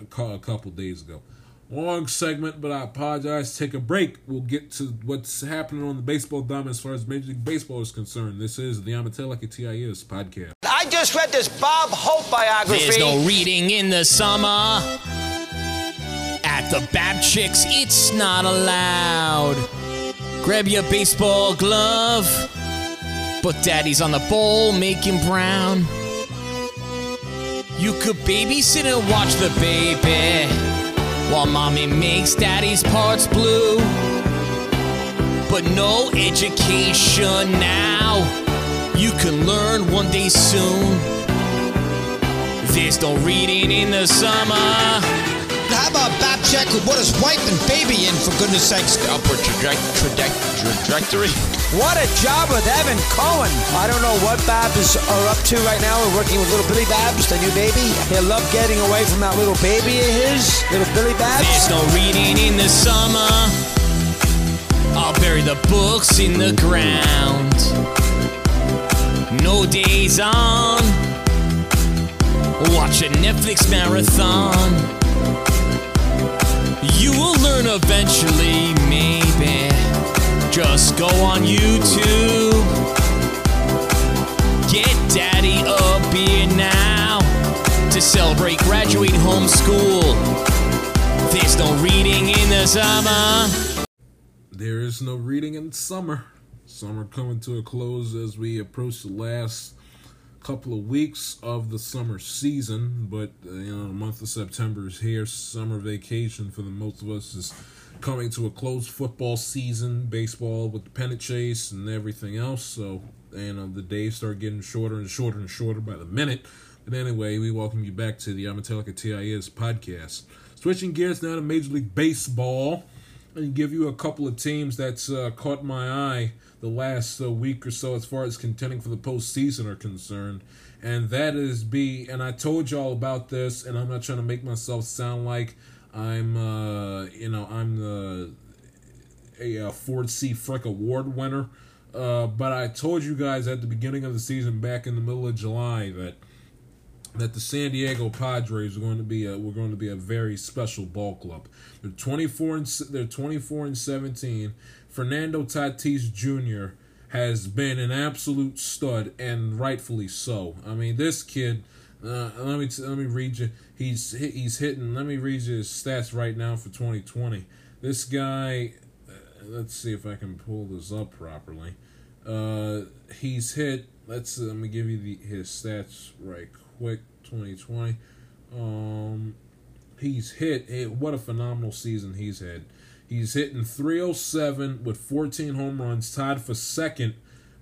a couple days ago. Long segment, but I apologize. Take a break. We'll get to what's happening on the baseball diamond as far as Major League Baseball is concerned. This is the Amateur Like TIS podcast. I just read this Bob Hope biography. There's no reading in the summer. At the Bab Chicks, it's not allowed. Grab your baseball glove. But daddy's on the bowl making brown. You could babysit and watch the baby while mommy makes daddy's parts blue. But no education now. You can learn one day soon. There's no reading in the summer. How about Babchek who put his wife and baby in, for goodness sakes? Upward trajectory. What a job with Evan Cohen. I don't know what Babs are up to right now. We're working with little Billy Babs, the new baby. He'll love getting away from that little baby of his, little Billy Babs. There's no reading in the summer. I'll bury the books in the ground. No days on. Watch a Netflix marathon. You will learn eventually, maybe. Just go on YouTube. Get daddy a beer now to celebrate graduating homeschool. There's no reading in the summer. There is no reading in summer. Summer coming to a close as we approach the last couple of weeks of the summer season, but uh, you know the month of September is here. Summer vacation for the most of us is coming to a close. Football season, baseball with the pennant chase and everything else. So you know the days start getting shorter and shorter and shorter by the minute. But anyway, we welcome you back to the Amatelica TIS podcast. Switching gears now to Major League Baseball and give you a couple of teams that's uh, caught my eye the last uh, week or so as far as contending for the postseason are concerned. And that is B. And I told y'all about this, and I'm not trying to make myself sound like I'm, uh, you know, I'm the a, a Ford C. Frick Award winner. Uh, but I told you guys at the beginning of the season, back in the middle of July, that that the San Diego Padres are going to be a we're going to be a very special ball club. They're 24 and they're 24 and 17. Fernando Tatis Jr. has been an absolute stud and rightfully so. I mean, this kid uh, let me let me read you. He's he's hitting. Let me read you his stats right now for 2020. This guy let's see if I can pull this up properly. Uh, he's hit. Let's let me give you the his stats right quick. 2020. Um, he's hit. eh, What a phenomenal season he's had. He's hitting 307 with 14 home runs, tied for second.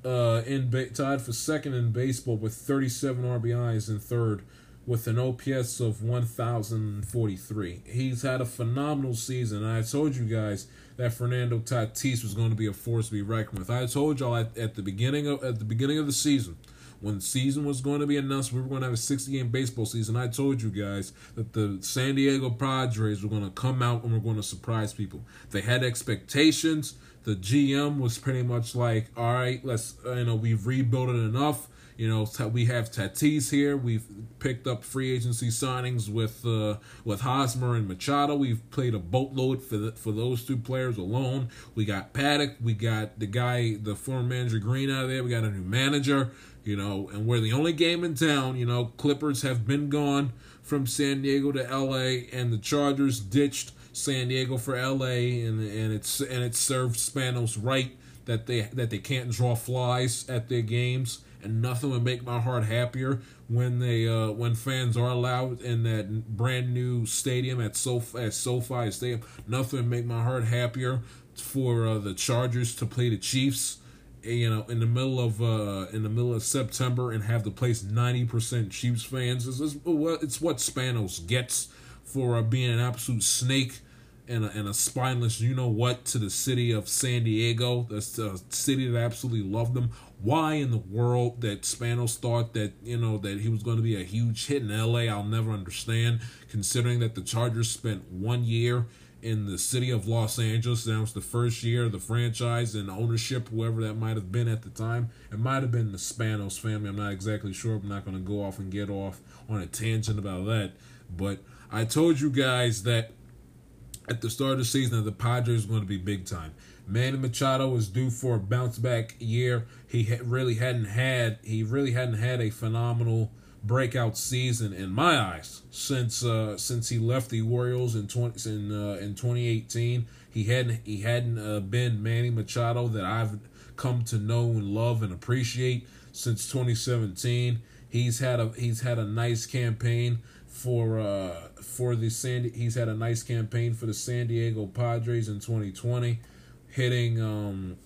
Uh, in ba- tied for second in baseball with 37 RBIs and third with an OPS of 1,043. He's had a phenomenal season. I told you guys that Fernando Tatis was going to be a force to be reckoned with. I told y'all at, at the beginning of at the beginning of the season, when season was going to be announced, we were going to have a 60 game baseball season. I told you guys that the San Diego Padres were going to come out and were going to surprise people. They had expectations. The GM was pretty much like, all right, let's, you know, we've rebuilt it enough. You know, we have Tatis here. We've picked up free agency signings with uh, with Hosmer and Machado. We've played a boatload for the, for those two players alone. We got Paddack. We got the guy, the former manager Green out of there. We got a new manager. You know, and we're the only game in town. You know, Clippers have been gone from San Diego to L.A. and the Chargers ditched San Diego for L.A. and and it's and it served Spanos right that they that they can't draw flies at their games and nothing would make my heart happier when they uh, when fans are allowed in that brand new stadium at SoFi at SoFi Stadium. Nothing would make my heart happier for uh, the Chargers to play the Chiefs. You know, in the middle of uh, in the middle of September and have the place ninety percent Chiefs fans. It's, it's, it's what Spanos gets for uh, being an absolute snake and a, and a spineless you know what to the city of San Diego. That's a city that absolutely loved them. Why in the world that Spanos thought that you know that he was going to be a huge hit in L.A. I'll never understand. Considering that the Chargers spent one year in the city of Los Angeles, that was the first year of the franchise and ownership, whoever that might have been at the time. It might have been the Spanos family. I'm not exactly sure. I'm not going to go off and get off on a tangent about that. But I told you guys that at the start of the season that the Padres were going to be big time. Manny Machado was due for a bounce back year. He really hadn't had he really hadn't had a phenomenal breakout season in my eyes since uh, since he left the Orioles in twenty in uh, in 2018. He hadn't he hadn't uh, been Manny Machado that I've come to know and love and appreciate since 2017. He's had a he's had a nice campaign for uh for the San he's had a nice campaign for the San Diego Padres in 2020 hitting um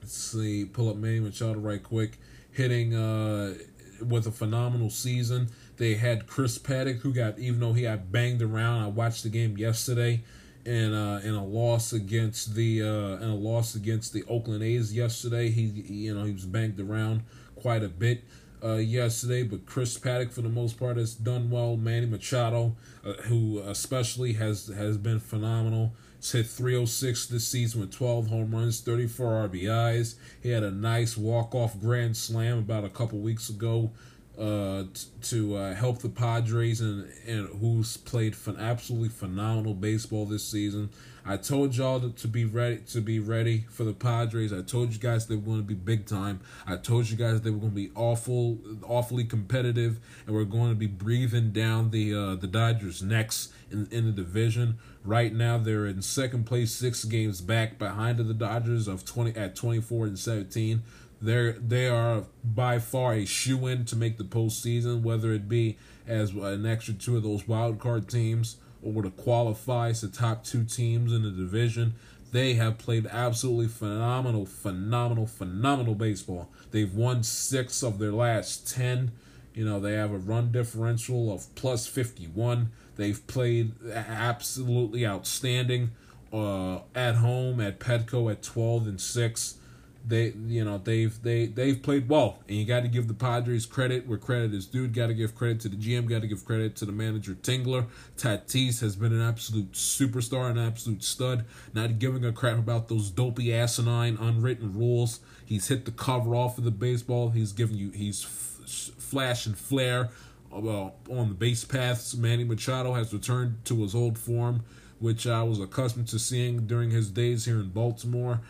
let's see pull up Manny Machado right quick hitting uh with a phenomenal season they had Chris Paddack who got even though he got banged around I watched the game yesterday in uh in a loss against the uh in a loss against the Oakland A's yesterday he, he you know he was banged around quite a bit uh, yesterday, but Chris Paddack for the most part has done well. Manny Machado, uh, who especially has has been phenomenal. He's hit 306 this season with 12 home runs, 34 RBIs. He had a nice walk off grand slam about a couple weeks ago uh, t- to uh, help the Padres and and who's played an absolutely phenomenal baseball this season. I told y'all to, be ready to be ready for the Padres. I told you guys they were going to be big time. I told you guys they were going to be awful, awfully competitive, and we're going to be breathing down the uh, the Dodgers' necks in in the division. Right now, they're in second place, six games back behind the Dodgers of twenty at twenty four and seventeen. They're they are by far a shoe in to make the postseason, whether it be as an extra two of those wild card teams or to qualify as the top two teams in the division. They have played absolutely phenomenal, phenomenal, phenomenal baseball. They've won six of their last ten. You know, they have a run differential of plus 51. They've played absolutely outstanding uh, at home at Petco at 12 and 6 they you know they've they they've played well and you got to give the Padres credit where credit is due. Got to give credit to the GM got to give credit to the manager Tingler. Tatis has been an absolute superstar an absolute stud. Not giving a crap about those dopey asinine unwritten rules. He's hit the cover off of the baseball. He's giving you he's f- flash and flare well, on the base paths. Manny Machado has returned to his old form which I was accustomed to seeing during his days here in Baltimore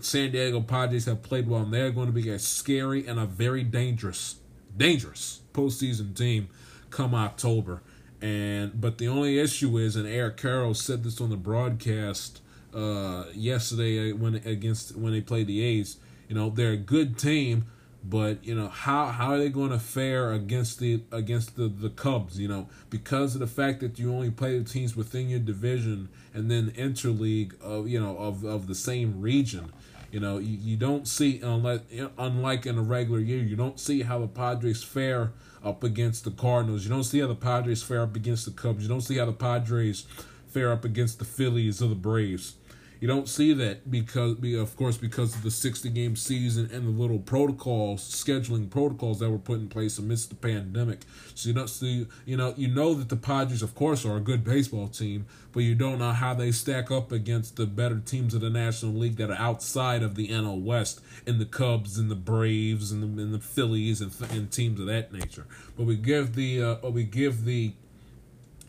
San Diego Padres have played well, and they're going to be a scary and a very dangerous, dangerous postseason team come October. And but the only issue is, and Eric Carroll said this on the broadcast uh, yesterday uh, when against when they played the A's. You know, they're a good team, but you know how how are they going to fare against the against the the Cubs? You know, because of the fact that you only play the teams within your division and then interleague of you know of of the same region. You know, you, you don't see unless unlike in a regular year, you don't see how the Padres fare up against the Cardinals. You don't see how the Padres fare up against the Cubs. You don't see how the Padres fare up against the Phillies or the Braves. You don't see that because, of course, because of the 60 game season and the little protocols, scheduling protocols that were put in place amidst the pandemic. So you don't see, you know, you know that the Padres, of course, are a good baseball team, but you don't know how they stack up against the better teams of the National League that are outside of the NL West, and the Cubs and the Braves and the, and the Phillies and, and teams of that nature. But we give the, uh, we give the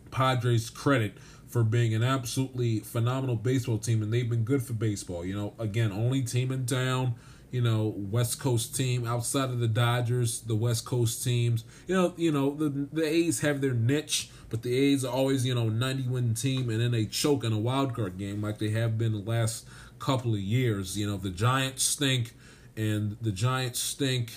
Padres credit for being an absolutely phenomenal baseball team, and they've been good for baseball. You know, again, only team in town. You know, West Coast team outside of the Dodgers, the West Coast teams. You know, you know the the A's have their niche, but the A's are always you know ninety win team, and then they choke in a wild card game like they have been the last couple of years. You know, the Giants stink, and the Giants stink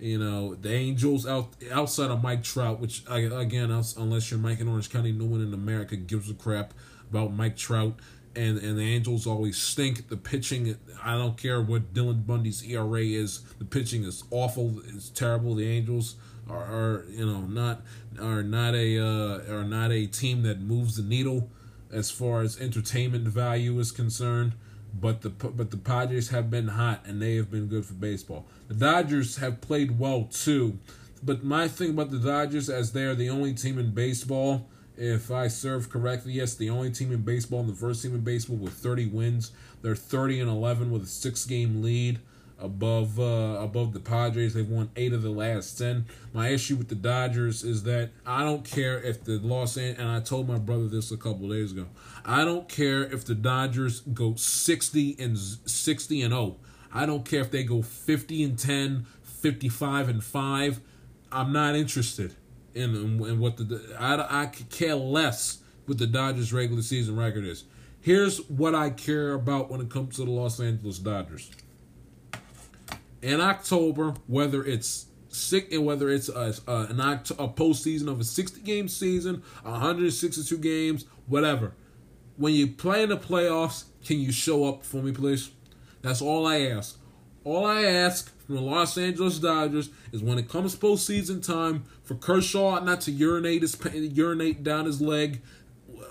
you know, the Angels out outside of Mike Trout, which again, unless you're Mike in Orange County, no one in America gives a crap about Mike Trout. And and the Angels always stink. The pitching, I don't care what Dylan Bundy's ERA is. The pitching is awful. It's terrible. The Angels are, are you know not are not a uh, are not a team that moves the needle as far as entertainment value is concerned but the but the Padres have been hot and they have been good for baseball. The Dodgers have played well too, but my thing about the Dodgers as they are the only team in baseball. If I serve correctly, yes, the only team in baseball and the first team in baseball with 30 wins. They're 30 and 11 with a six game lead above uh, above the Padres. They've won eight of the last ten. My issue with the Dodgers is that I don't care if the Los Angeles and I told my brother this a couple days ago. I don't care if the Dodgers go sixty and sixty and zero. I don't care if they go fifty and 10, 55 and five. I'm not interested in, in, in what the I I care less what the Dodgers regular season record is. Here's what I care about when it comes to the Los Angeles Dodgers in October, whether it's sick and whether it's a, a, an a postseason of a 60 game season, 162 games, whatever. When you play in the playoffs, can you show up for me, please? That's all I ask. All I ask from the Los Angeles Dodgers is when it comes postseason time for Kershaw not to urinate his urinate down his leg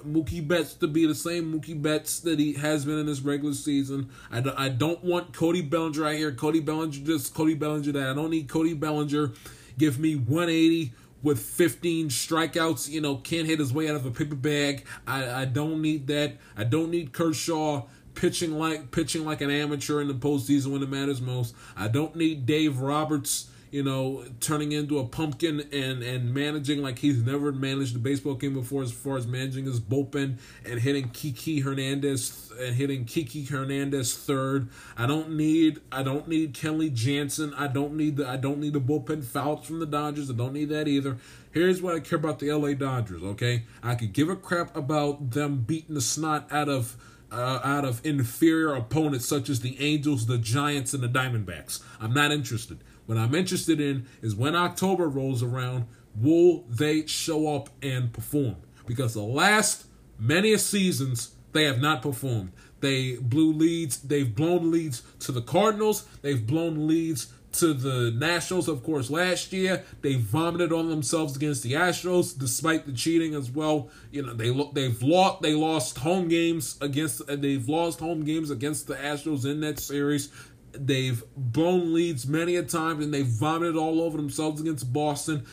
Mookie Betts to be the same Mookie Betts that he has been in this regular season. I, do, I don't want Cody Bellinger right here. Cody Bellinger, just Cody Bellinger that. I don't need Cody Bellinger. Give me 180 with 15 strikeouts. You know, can't hit his way out of a paper bag. I, I don't need that. I don't need Kershaw pitching like pitching like an amateur in the postseason when it matters most. I don't need Dave Roberts you know, turning into a pumpkin and and managing like he's never managed a baseball game before, as far as managing his bullpen and hitting Kiki Hernandez and hitting Kiki Hernandez third. I don't need I don't need Kenley Jansen. I don't need the I don't need the bullpen fouls from the Dodgers. I don't need that either. Here's what I care about the LA Dodgers. Okay, I could give a crap about them beating the snot out of. Uh, out of inferior opponents such as the Angels, the Giants, and the Diamondbacks. I'm not interested. What I'm interested in is when October rolls around, will they show up and perform? Because the last many seasons, they have not performed. They blew leads. They've blown leads to the Cardinals. They've blown leads to the Nationals, of course, last year. They vomited on themselves against the Astros, despite the cheating as well. You know, they they've lost they lost home games against uh, they've lost home games against the Astros in that series. They've blown leads many a time, and they've vomited all over themselves against Boston.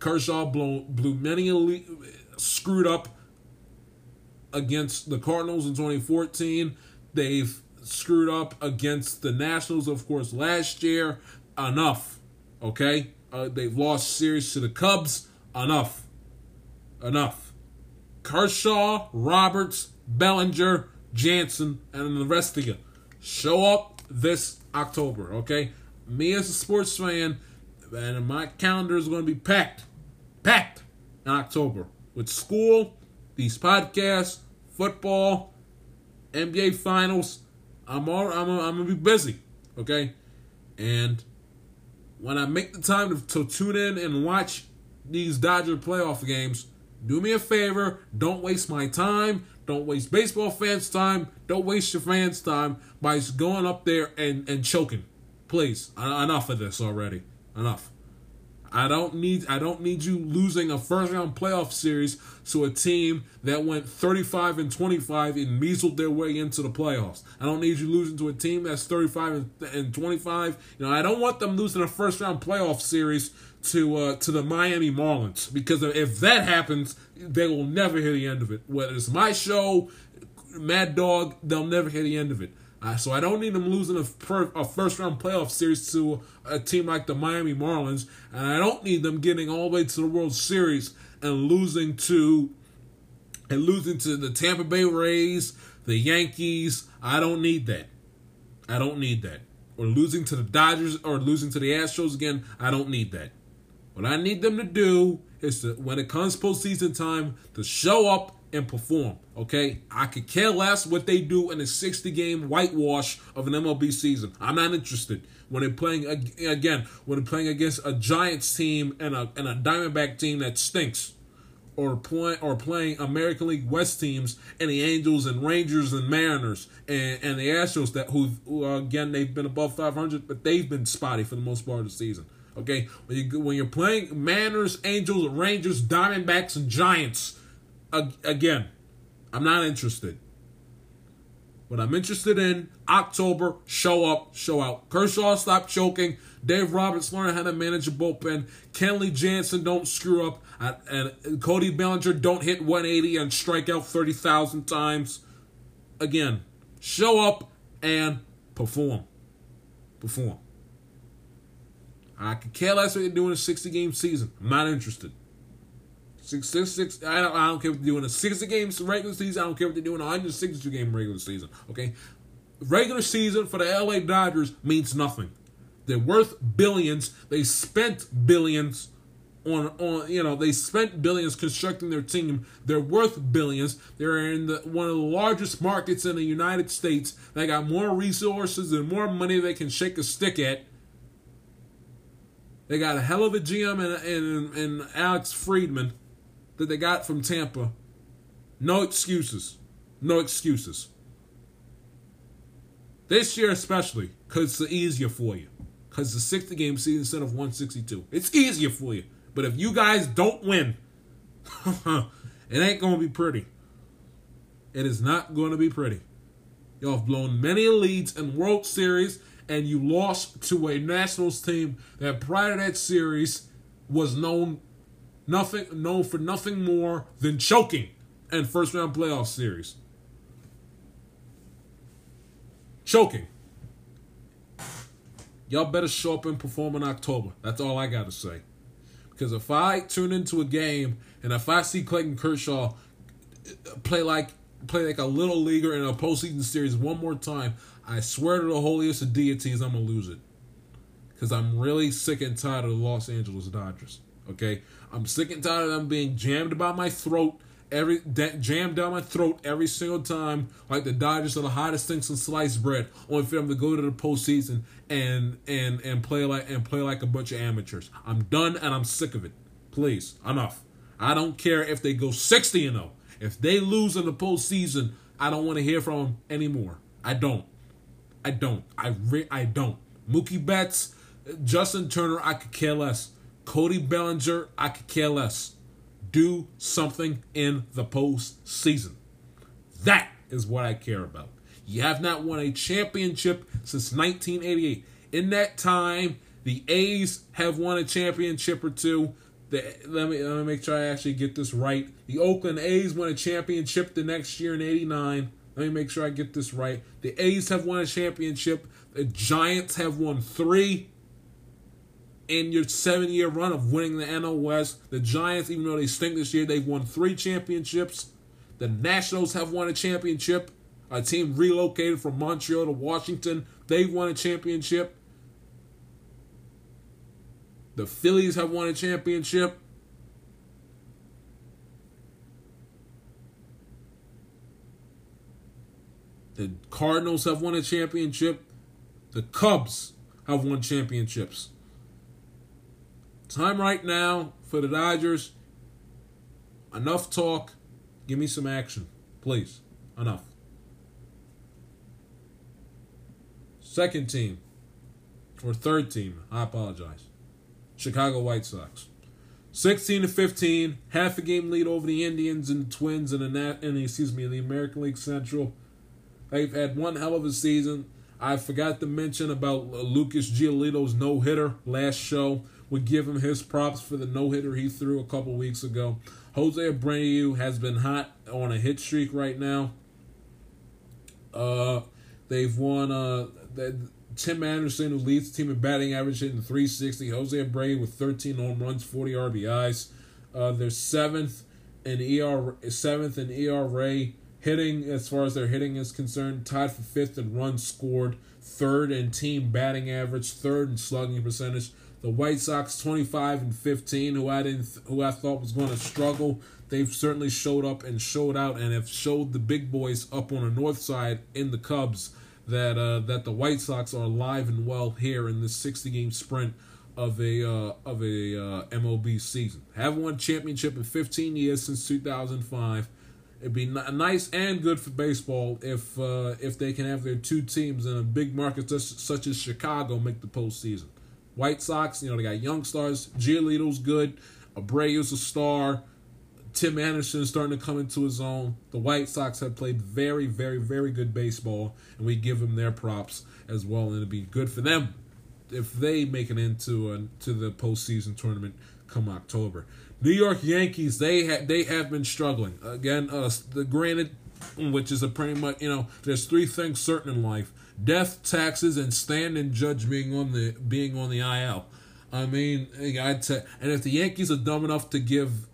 Kershaw blew, blew many a lead, screwed up against the Cardinals in 2014. They've screwed up against the Nationals, of course, last year. Enough, okay? Uh, they've lost series to the Cubs. Enough, enough. Kershaw, Roberts, Bellinger, Jansen, and the rest of you show up this October, okay? Me as a sports fan, and my calendar is going to be packed, packed in October with school, these podcasts, football, NBA Finals. I'm all I'm I'm gonna be busy, okay, and when I make the time to, to tune in and watch these Dodger playoff games, do me a favor, don't waste my time, don't waste baseball fans' time, don't waste your fans' time by going up there and and choking. Please, enough of this already. Enough. I don't need I don't need you losing a first round playoff series to a team that went 35 and 25 and measled their way into the playoffs. I don't need you losing to a team that's 35 and 25. You know, I don't want them losing a first round playoff series to uh, to the Miami Marlins because if that happens, they will never hear the end of it. Whether it's my show, Mad Dog, they'll never hear the end of it. Uh, so I don't need them losing a, per, a, first round playoff series to a team like the Miami Marlins, and I don't need them getting all the way to the World Series and losing to and losing to the Tampa Bay Rays, the Yankees. I don't need that. I don't need that. Or losing to the Dodgers or losing to the Astros again. I don't need that. What I need them to do is to, when it comes postseason time, to show up and perform. Okay, I could care less what they do in a 60 game whitewash of an MLB season. I'm not interested. When they're playing again, when they're playing against a Giants team and a and a Diamondback team that stinks, or playing or playing American League West teams and the Angels and Rangers and Mariners and, and the Astros that who, who again they've been above 500, but they've been spotty for the most part of the season. Okay, when you when you're playing Mariners, Angels, Rangers, Diamondbacks, and Giants again, I'm not interested. What I'm interested in, October, show up, show out. Kershaw stop choking. Dave Roberts learn how to manage a bullpen. Kenley Jansen don't screw up. And Cody Bellinger don't hit 180 and strike out 30,000 times. Again, show up and perform. Perform. I could care less what you're doing a 60 game season. I'm not interested. Six, six, six. I don't, I don't care what they're doing a 60 game regular season. I don't care what they're doing a 162 game regular season. Okay, regular season for the LA Dodgers means nothing. They're worth billions. They spent billions on on you know they spent billions constructing their team. They're worth billions. They're in the, one of the largest markets in the United States. They got more resources and more money they can shake a stick at. They got a hell of a GM and, and, and Alex Friedman that they got from Tampa. No excuses. No excuses. This year, especially, because it's easier for you. Because the 60 game season instead of 162. It's easier for you. But if you guys don't win, *laughs* it ain't going to be pretty. It is not going to be pretty. Y'all have blown many leads in World Series, and you lost to a Nationals team that prior to that series was known nothing known for nothing more than choking and first round playoff series. Choking. Y'all better show up and perform in October. That's all I gotta say. Because if I tune into a game and if I see Clayton Kershaw uh, play like play like a little leaguer in a postseason series one more time, I swear to the holiest of deities, I'm gonna lose it. Because I'm really sick and tired of the Los Angeles Dodgers. Okay, I'm sick and tired of them being jammed by my throat every jammed down my throat every single time, like the Dodgers are the hottest things in sliced bread, only for them to go to the postseason and and and play like and play like a bunch of amateurs. I'm done and I'm sick of it. Please, enough. I don't care if they go 60 and 0. If they lose in the postseason, I don't want to hear from them anymore. I don't. I don't. I re- I don't. Mookie Betts, Justin Turner, I could care less. Cody Bellinger, I could care less. Do something in the postseason. That is what I care about. You have not won a championship since 1988. In that time, the A's have won a championship or two. The, let me let me make sure I actually get this right. The Oakland A's won a championship the next year in '89. Let me make sure I get this right. The A's have won a championship. The Giants have won three in your seven year run of winning the NL West. The Giants, even though they stink this year, they've won three championships. The Nationals have won a championship. A team relocated from Montreal to Washington, they've won a championship. The Phillies have won a championship. The Cardinals have won a championship. The Cubs have won championships. Time right now for the Dodgers. Enough talk. Give me some action, please. Enough. Second team, or third team, I apologize. Chicago White Sox. 16 to 15, half a game lead over the Indians and the Twins in the in the, excuse me, in the American League Central. They've had one hell of a season. I forgot to mention about uh, Lucas Giolito's no hitter last show. We give him his props for the no hitter he threw a couple weeks ago. Jose Abreu has been hot on a hit streak right now. Uh, they've won. Uh, Tim Anderson, who leads the team in batting average, hitting 360. Jose Abreu with 13 home runs, 40 RBIs. Uh, they're seventh in ER, seventh in ERA. Hitting, as far as their hitting is concerned, tied for fifth in runs scored, third in team batting average, third in slugging percentage. The White Sox 25 and 15, who I didn't, who I thought was going to struggle. They've certainly showed up and showed out, and have showed the big boys up on the north side in the Cubs that uh, that the White Sox are alive and well here in this 60 game sprint of a uh, of a uh, MLB season. Have won championship in 15 years since 2005. It'd be n- nice and good for baseball if uh, if they can have their two teams in a big market such, such as Chicago make the postseason. White Sox, you know, they got young stars. Giolito's good. Abreu's a star. Tim Anderson is starting to come into his own. The White Sox have played very, very, very good baseball, and we give them their props as well. And it'd be good for them if they make it into a, to the postseason tournament come October. New York Yankees, they have they have been struggling again. Uh, the granted, which is a pretty much you know, there's three things certain in life: death, taxes, and Stanton Judge being on the being on the IL. I mean, I'd and if the Yankees are dumb enough to give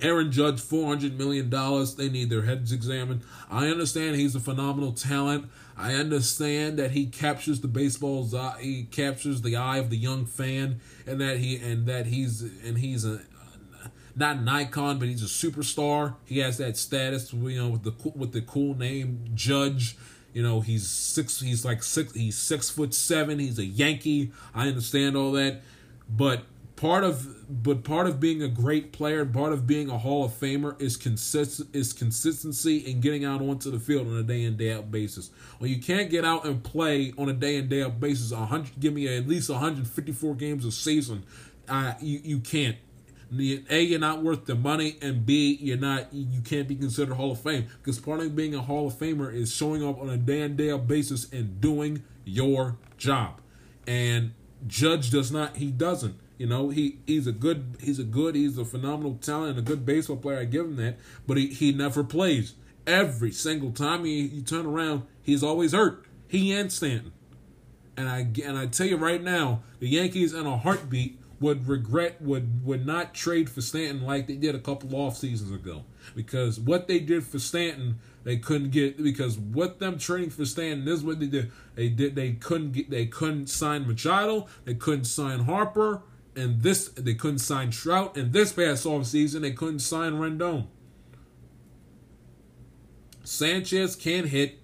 Aaron Judge, $400 million. They need their heads examined. I understand he's a phenomenal talent. I understand that he captures the baseball's eye, he captures the eye of the young fan, and that he and that he's and he's a not an icon, but he's a superstar. He has that status, you know, with the with the cool name Judge. You know, he's six. He's like six. He's six foot seven. He's a Yankee. I understand all that, but part of but part of being a great player part of being a hall of famer is consist is consistency and getting out onto the field on a day in day out basis when you can't get out and play on a day in day out basis 100 give me at least 154 games a season uh, you, you can't a you're not worth the money and b you're not you can't be considered hall of fame because part of being a hall of famer is showing up on a day in day basis and doing your job and judge does not he doesn't you know, he he's a good he's a good he's a phenomenal talent and a good baseball player. I give him that, but he he never plays. Every single time he you turn around, he's always hurt. He and Stanton. And I and I tell you right now, the Yankees in a heartbeat would regret would would not trade for Stanton like they did a couple off seasons ago. Because what they did for Stanton, they couldn't get because what them trading for Stanton this is what they did. They did they couldn't get they couldn't sign Machado, they couldn't sign Harper, and this they couldn't sign Trout, and this past off season they couldn't sign Rendon. Sanchez can't hit.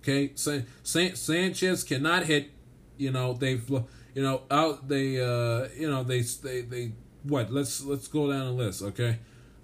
Okay, San, San, Sanchez cannot hit. You know they've you know out they uh you know they they they what let's let's go down the list okay.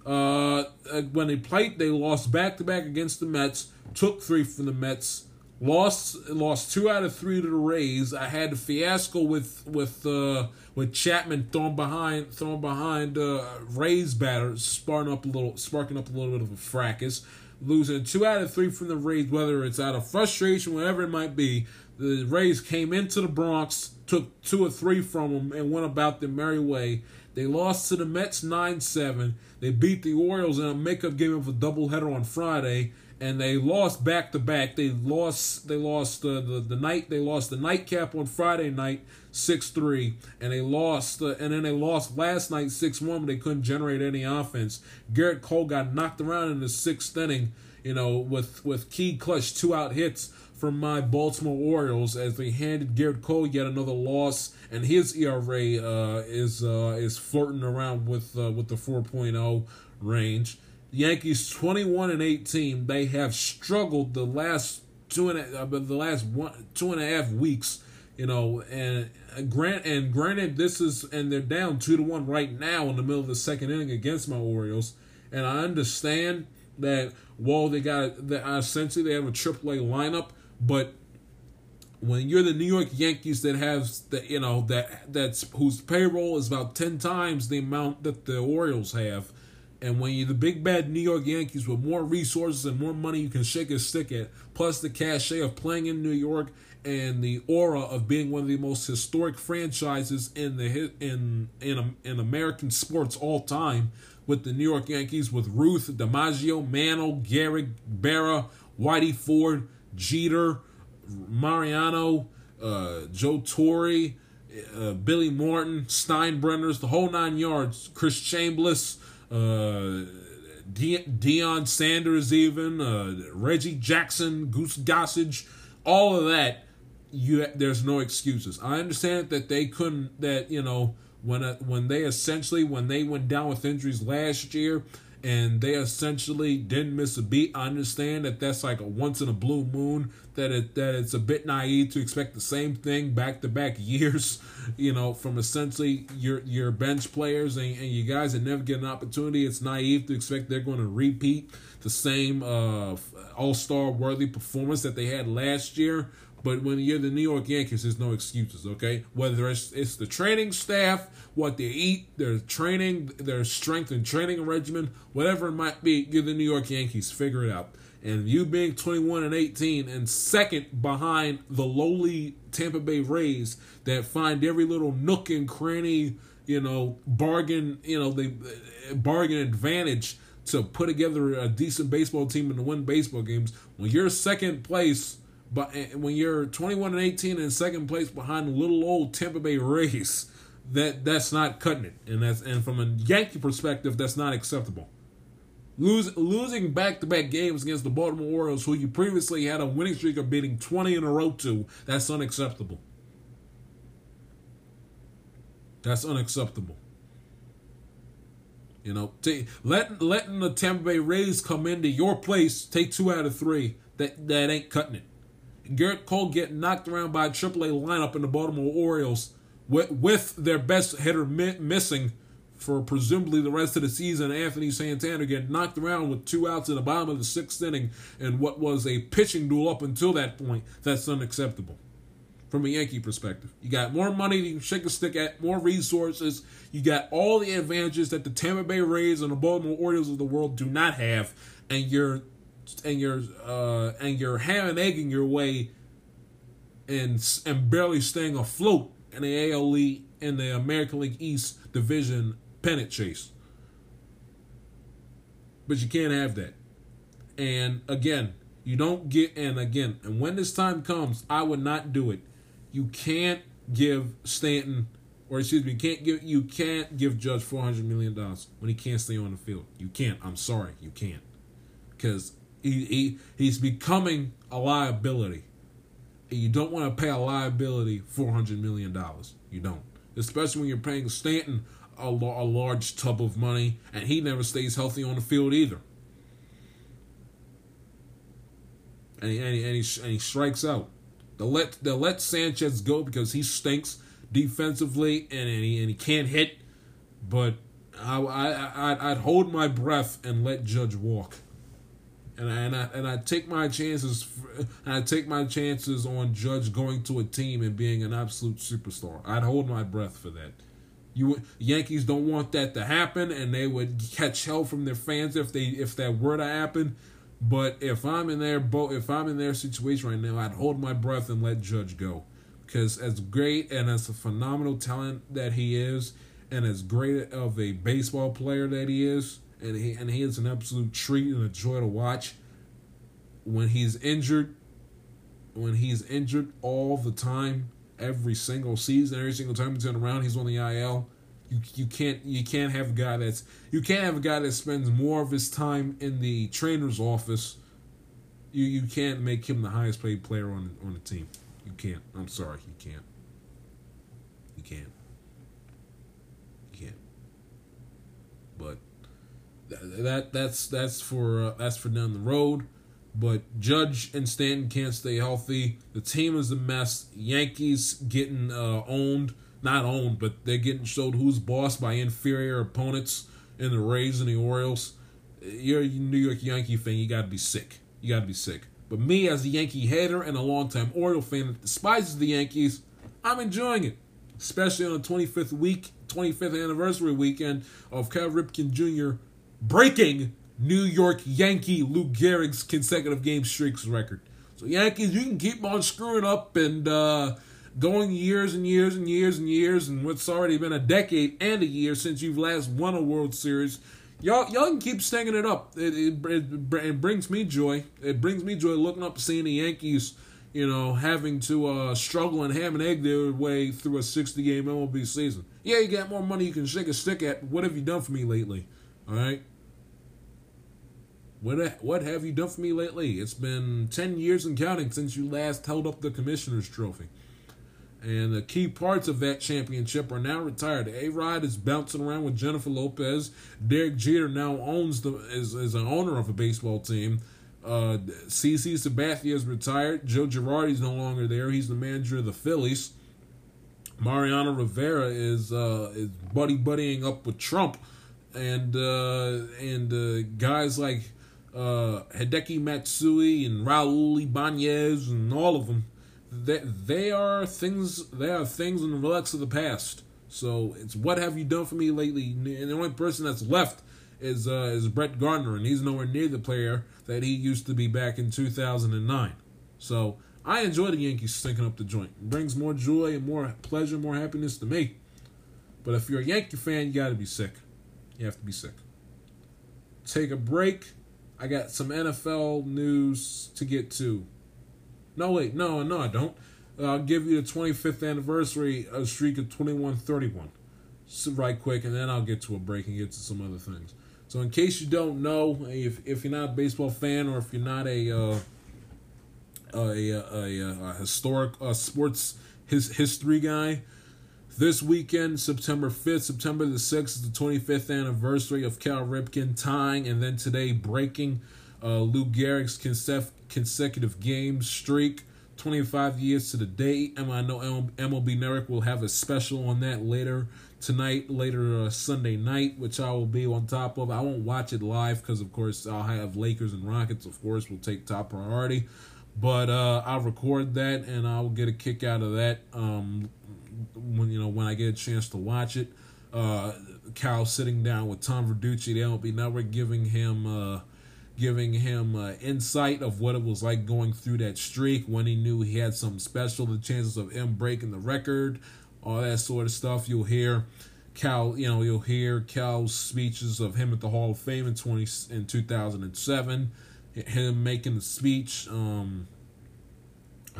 Uh, when they played, they lost back to back against the Mets. Took three from the Mets Lost lost two out of three to the Rays. I had a fiasco with with uh, with Chapman thrown behind thrown behind uh, Rays batter, sparking up a little sparking up a little bit of a fracas. Losing two out of three from the Rays, whether it's out of frustration, whatever it might be. The Rays came into the Bronx, took two or three from them, and went about their merry way. They lost to the Mets 9 7. They beat the Orioles in a makeup game of a doubleheader on Friday and they lost back to back. They lost they lost uh, the the night they lost the nightcap on Friday night six three, and they lost uh, and then they lost last night six one. But they couldn't generate any offense. Gerrit Cole got knocked around in the sixth inning. You know, with with key clutch two out hits from my Baltimore Orioles as they handed Gerrit Cole yet another loss, and his ERA uh, is uh, is flirting around with uh, with the 4.0 range. Yankees 21 and 18. They have struggled the last two and a, uh, the last one two and a half weeks. You know, and uh, grant and granted, this is and they're down two to one right now in the middle of the second inning against my Orioles, and I understand that while they got that essentially they have a AAA lineup, but when you're the New York Yankees that has the you know that that's whose payroll is about ten times the amount that the Orioles have, and when you're the big bad New York Yankees with more resources and more money you can shake a stick at, plus the cachet of playing in New York and the aura of being one of the most historic franchises in the in in in American sports all time, with the New York Yankees with Ruth, DiMaggio, Mantle, Gehrig, Berra, Whitey Ford, Jeter, Mariano, uh, Joe Torre, uh, Billy Martin, Steinbrenners, the whole nine yards. Chris Chambliss, uh, De- Deion Sanders, even uh, Reggie Jackson, Goose Gossage, all of that. You there's no excuses. I understand that they couldn't. That you know when uh, when they essentially when they went down with injuries last year and they essentially didn't miss a beat. I understand that that's like a once in a blue moon. That it that it's a bit naive to expect the same thing back to back years. *laughs* You know, from essentially your your bench players and, and you guys that never get an opportunity. It's naive to expect they're going to repeat the same uh, All Star worthy performance that they had last year. But when you're the New York Yankees, there's no excuses, okay? Whether it's, it's the training staff, what they eat, their training, their strength and training regimen, whatever it might be, you're the New York Yankees. Figure it out. And you being 21 and 18 and second behind the lowly Tampa Bay Rays that find every little nook and cranny, you know, bargain, you know, they bargain advantage to put together a decent baseball team and to win baseball games. When you're second place but eh, when you're 21 and 18 in second place behind little old Tampa Bay Rays, that that's not cutting it, and that's and from a Yankee perspective, that's not acceptable. Lose, losing back-to-back games against the Baltimore Orioles, who you previously had a winning streak of beating 20 in a row to, that's unacceptable. That's unacceptable. You know, take, let, letting the Tampa Bay Rays come into your place, take two out of three, that, that ain't cutting it. Gerrit Cole getting knocked around by a AAA lineup in the Baltimore Orioles with, with their best hitter mi- missing for presumably the rest of the season. Anthony Santander getting knocked around with two outs in the bottom of the sixth inning and what was a pitching duel up until that point. That's unacceptable from a Yankee perspective. You got more money you can shake a stick at, more resources. You got all the advantages that the Tampa Bay Rays and the Baltimore Orioles of the world do not have, and you're and you're uh, and you're ham and egging your way and and barely staying afloat in the AL League in the American League East division pennant chase. But you can't have that. And again, you don't get and again, and when this time comes, I would not do it. You can't give Stanton or excuse me, you can't give you can't give Judge four hundred million dollars when he can't stay on the field. You can't. I'm sorry, you can't. Because he, he he's becoming a liability. You don't want to pay a liability four hundred million dollars. You don't, especially when you're paying Stanton a, a large tub of money, and he never stays healthy on the field either. And he, and he, and he, and he strikes out. They'll let they'll let Sanchez go because he stinks defensively and, and he and he can't hit. But I I I'd hold my breath and let Judge walk and I, and I and I take my chances. I take my chances on Judge going to a team and being an absolute superstar. I'd hold my breath for that. You Yankees don't want that to happen, and they would catch hell from their fans if they if that were to happen. But if I'm in their boat, if I'm in their situation right now, I'd hold my breath and let Judge go, because as great and as a phenomenal talent that he is, and as great of a baseball player that he is, and he and he is an absolute treat and a joy to watch. When he's injured, when he's injured all the time, every single season, every single time he's on around, he's on the IL. You you can't you can't have a guy that's you can't have a guy that spends more of his time in the trainer's office. You you can't make him the highest paid player on on the team. You can't. I'm sorry, you can't. You can't. You can't. But that that's that's for uh, that's for down the road. But Judge and Stanton can't stay healthy. The team is a mess. Yankees getting uh, owned, not owned, but they're getting showed who's boss by inferior opponents in the Rays and the Orioles. You're a New York Yankee fan. You got to be sick. You got to be sick. But me, as a Yankee hater and a longtime Oriole fan that despises the Yankees, I'm enjoying it, especially on the 25th week, 25th anniversary weekend of Cal Ripken Jr. breaking New York Yankee Lou Gehrig's consecutive game streaks record. So Yankees, you can keep on screwing up and uh, going years and years and years and years, and what's already been a decade and a year since you've last won a World Series. Y'all, y'all can keep stinging it up. It, it, it, it brings me joy. It brings me joy looking up seeing the Yankees you know, having to uh, struggle and ham and egg their way through a 60 game MLB season. Yeah, you got more money you can shake a stick at. What have you done for me lately? All right. What what have you done for me lately? It's been 10 years and counting since you last held up the commissioner's trophy. And the key parts of that championship are now retired. A Rod is bouncing around with Jennifer Lopez. Derek Jeter now owns the is, is an owner of a baseball team. Uh, CC Sabathia is retired. Joe Girardi's no longer there. He's the manager of the Phillies. Mariano Rivera is uh, is buddy buddying up with Trump, and uh, and uh, guys like uh, Hideki Matsui and Raul Ibanez and all of them. They, they are things. They are things in the relics of the past. So it's what have you done for me lately? And the only person that's left is uh, is Brett Gardner, and he's nowhere near the player that he used to be back in 2009. So I enjoy the Yankees stinking up the joint. It brings more joy and more pleasure, more happiness to me. But if you're a Yankee fan, you got to be sick. You have to be sick. Take a break. I got some NFL news to get to. No, wait, no, no, I don't. I'll give you the 25th anniversary of streak of 2131 So right quick, and then I'll get to a break and get to some other things. So, in case you don't know, if if you're not a baseball fan or if you're not a uh, a, a, a, a, historic uh, sports his history guy, this weekend, September 5th, September the 6th, is the 25th anniversary of Cal Ripken tying and then today breaking uh, Lou Gehrig's consecutive game streak. 25 years to the day. And I know MLB Network will have a special on that later tonight, later uh, Sunday night, which I will be on top of. I won't watch it live because, of course, I'll have Lakers and Rockets, of course, will take top priority. But uh, I'll record that and I'll get a kick out of that um, when you know when I get a chance to watch it. Uh, Cal sitting down with Tom Verducci, the MLB Network, giving him uh, giving him uh, insight of what it was like going through that streak when he knew he had something special, the chances of him breaking the record, all that sort of stuff. You'll hear Cal, you know, you'll hear Cal's speeches of him at the Hall of Fame in twenty in two thousand and seven, him making the speech, um,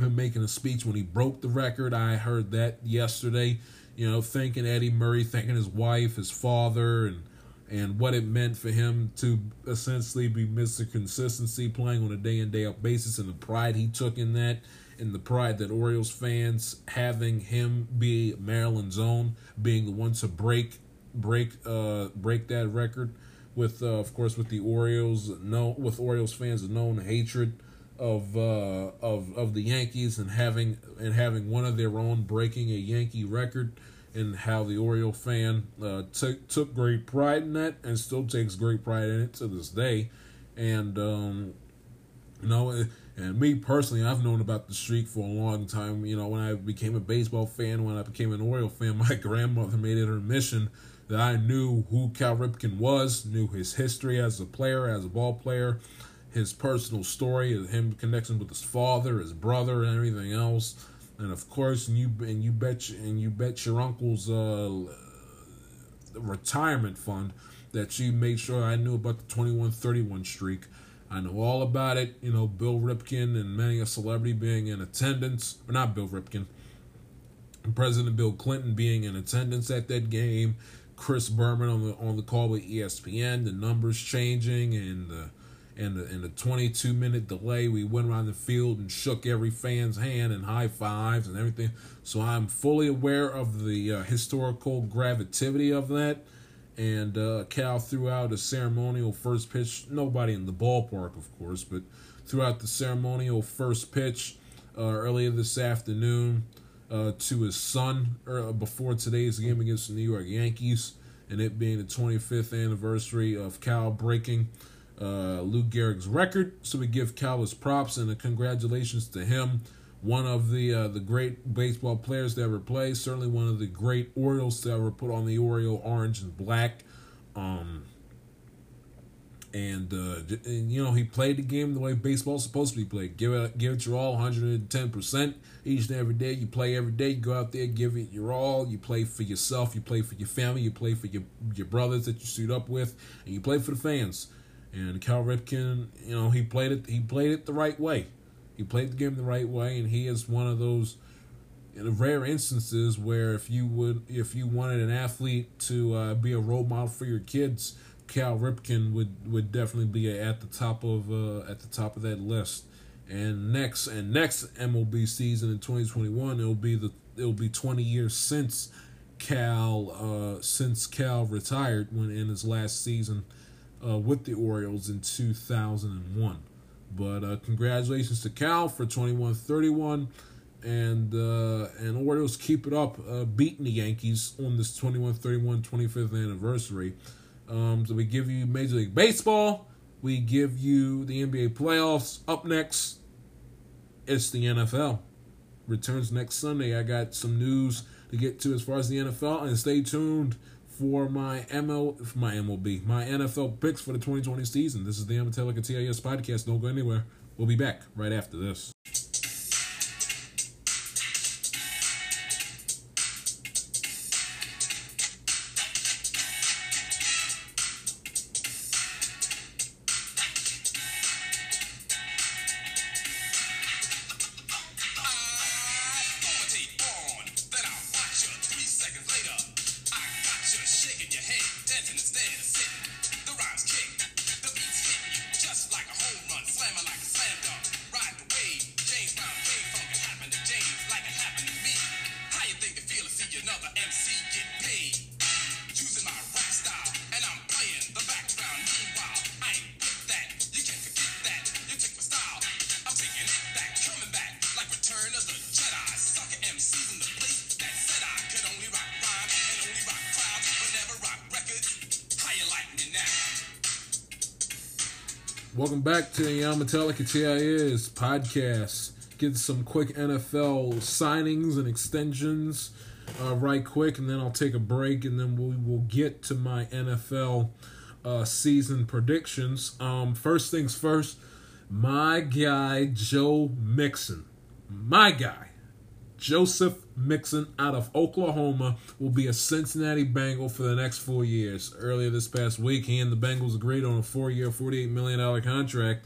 him making a speech when he broke the record. I heard that yesterday. You know, thanking Eddie Murray, thanking his wife, his father, and and what it meant for him to essentially be Mr. Consistency, playing on a day in day out basis, and the pride he took in that, and the pride that Orioles fans having him be Maryland's own, being the one to break break uh break that record with uh, of course with the Orioles no with Orioles fans known hatred of uh of of the Yankees and having and having one of their own breaking a Yankee record and how the Oriole fan uh, took took great pride in that and still takes great pride in it to this day. And um, you know, and me personally, I've known about the streak for a long time. You know, when I became a baseball fan, when I became an Oriole fan, *laughs* my grandmother made it her mission that I knew who Cal Ripken was, knew his history as a player, as a ball player, his personal story, him connections with his father, his brother, and everything else and of course, and you and you bet and you bet your uncle's uh, retirement fund that you made sure I knew about the twenty one thirty one streak. I know all about it. You know, Bill Ripken and many a celebrity being in attendance, not Bill Ripken, President Bill Clinton being in attendance at that game. Chris Berman on the on the call with ESPN, the numbers changing and the and the, and the 22 minute delay, we went around the field and shook every fan's hand and high fives and everything. So I'm fully aware of the uh, historical gravity of that. And uh, Cal threw out a ceremonial first pitch. Nobody in the ballpark, of course, but throughout the ceremonial first pitch uh, earlier this afternoon uh, to his son uh, before today's game against the New York Yankees, and it being the 25th anniversary of Cal breaking uh, Lou Gehrig's record. So we give Cal his props and congratulations to him. One of the uh, the great baseball players to ever play. Certainly one of the great Orioles to ever put on the Oriole orange and black. Um, and, uh, and you know he played the game the way baseball's supposed to be played. Give it, give it your all, 110 percent each and every day. You play every day. You go out there, give it your all. You play for yourself. You play for your family. You play for your your brothers that you suit up with, and you play for the fans. And Cal Ripken, you know, he played it. He played it the right way. He played the game the right way, and he is one of those in rare instances where if you would, if you wanted an athlete to uh, be a role model for your kids Cal Ripken would would definitely be at the top of uh, at the top of that list. And next and next MLB season in 2021, it'll be the it'll be 20 years since Cal uh, since Cal retired when in his last season uh, with the Orioles in 2001. But uh, congratulations to Cal for 21-31 and uh, and Orioles keep it up, uh, beating the Yankees on this 21-31 25th anniversary. Um, so we give you Major League Baseball. We give you the NBA playoffs. Up next, it's the NFL. Returns next Sunday. I got some news to get to as far as the NFL, and stay tuned for my ML, my MLB, my NFL picks for the 2020 season. This is the Amatelica TIS podcast. Don't go anywhere. We'll be back right after this. Welcome back to the Metallica TIS podcast. Get some quick NFL signings and extensions uh, right quick, and then I'll take a break, and then we will get to my NFL uh, season predictions. Um, first things first, my guy Joe Mixon, my guy Joseph Mixon out of Oklahoma will be a Cincinnati Bengal for the next four years. Earlier this past week, he and the Bengals agreed on a four-year, $48 million contract.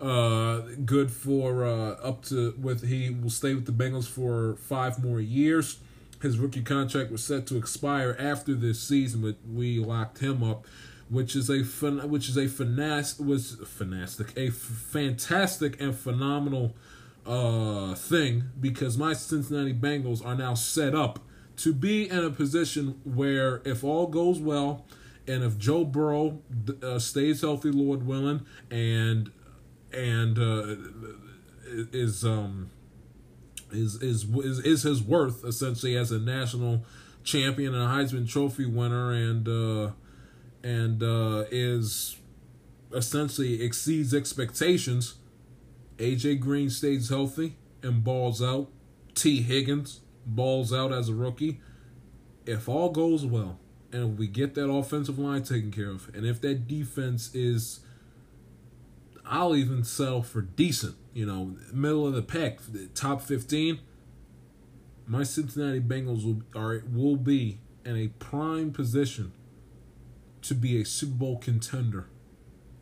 Uh, good for uh, up to with he will stay with the Bengals for five more years. His rookie contract was set to expire after this season, but we locked him up, which is a fun, which is a finesse was fantastic, a f- fantastic and phenomenal uh, thing because my Cincinnati Bengals are now set up to be in a position where if all goes well and if Joe Burrow uh, stays healthy, Lord willing, and and uh, is um is, is is is his worth essentially as a national champion and a Heisman Trophy winner, and uh, and uh, is essentially exceeds expectations AJ Green stays healthy and balls out. Tee Higgins balls out as a rookie. If all goes well, and if we get that offensive line taken care of, and if that defense is, I'll even settle for decent, you know, middle of the pack, top 15, my Cincinnati Bengals will, are, will be in a prime position to be a Super Bowl contender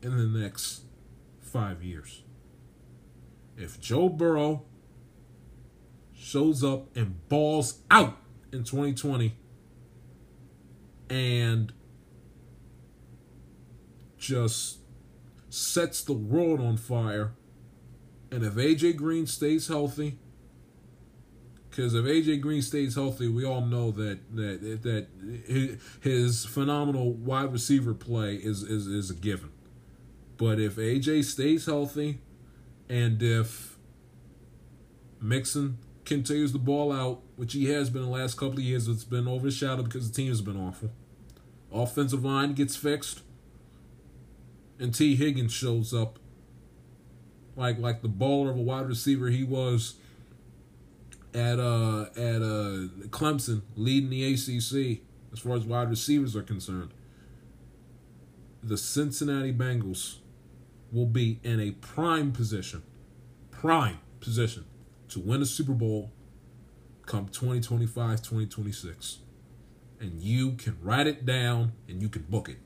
in the next five years if Joe Burrow shows up and balls out in 2020 and just sets the world on fire, and if AJ Green stays healthy, because if AJ Green stays healthy, we all know that that that his phenomenal wide receiver play is is, is a given. But if AJ stays healthy, And if Mixon continues the ball out, which he has been the last couple of years, it's been overshadowed because the team has been awful. Offensive line gets fixed, and Tee Higgins shows up like like the baller of a wide receiver he was at uh at uh Clemson, leading the ACC as far as wide receivers are concerned. The Cincinnati Bengals will be in a prime position, prime position to win a Super Bowl come 2025, 2026. And you can write it down and you can book it.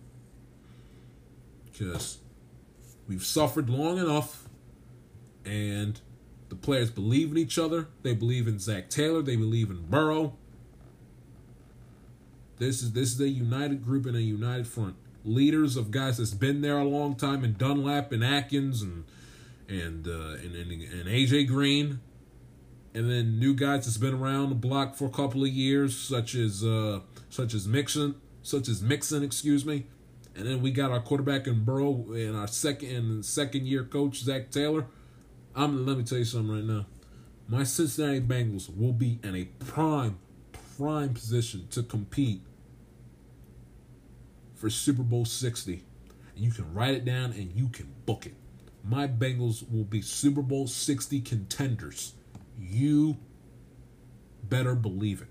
Because we've suffered long enough and the players believe in each other. They believe in Zac Taylor. They believe in Burrow. This is this is a united group and a united front. Leaders of guys that's been there a long time, and Dunlap and Atkins and and uh, and, and and AJ Green, and then new guys that's been around the block for a couple of years, such as uh, such as Mixon, such as Mixon, excuse me, and then we got our quarterback in Burrow and our second and second year coach Zac Taylor. I'm let me tell you something right now. My Cincinnati Bengals will be in a prime, prime position to compete for Super Bowl 60. And you can write it down and you can book it. My Bengals will be Super Bowl 60 contenders. You better believe it.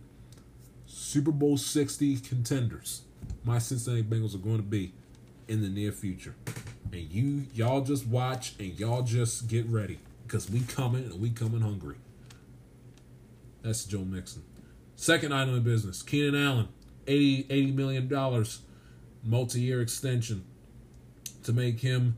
Super Bowl 60 contenders. My Cincinnati Bengals are going to be in the near future. And you y'all just watch and y'all just get ready because we coming and we coming hungry. That's Joe Mixon. Second item of business, Keenan Allen, 80, 80 million dollars multi-year extension to make him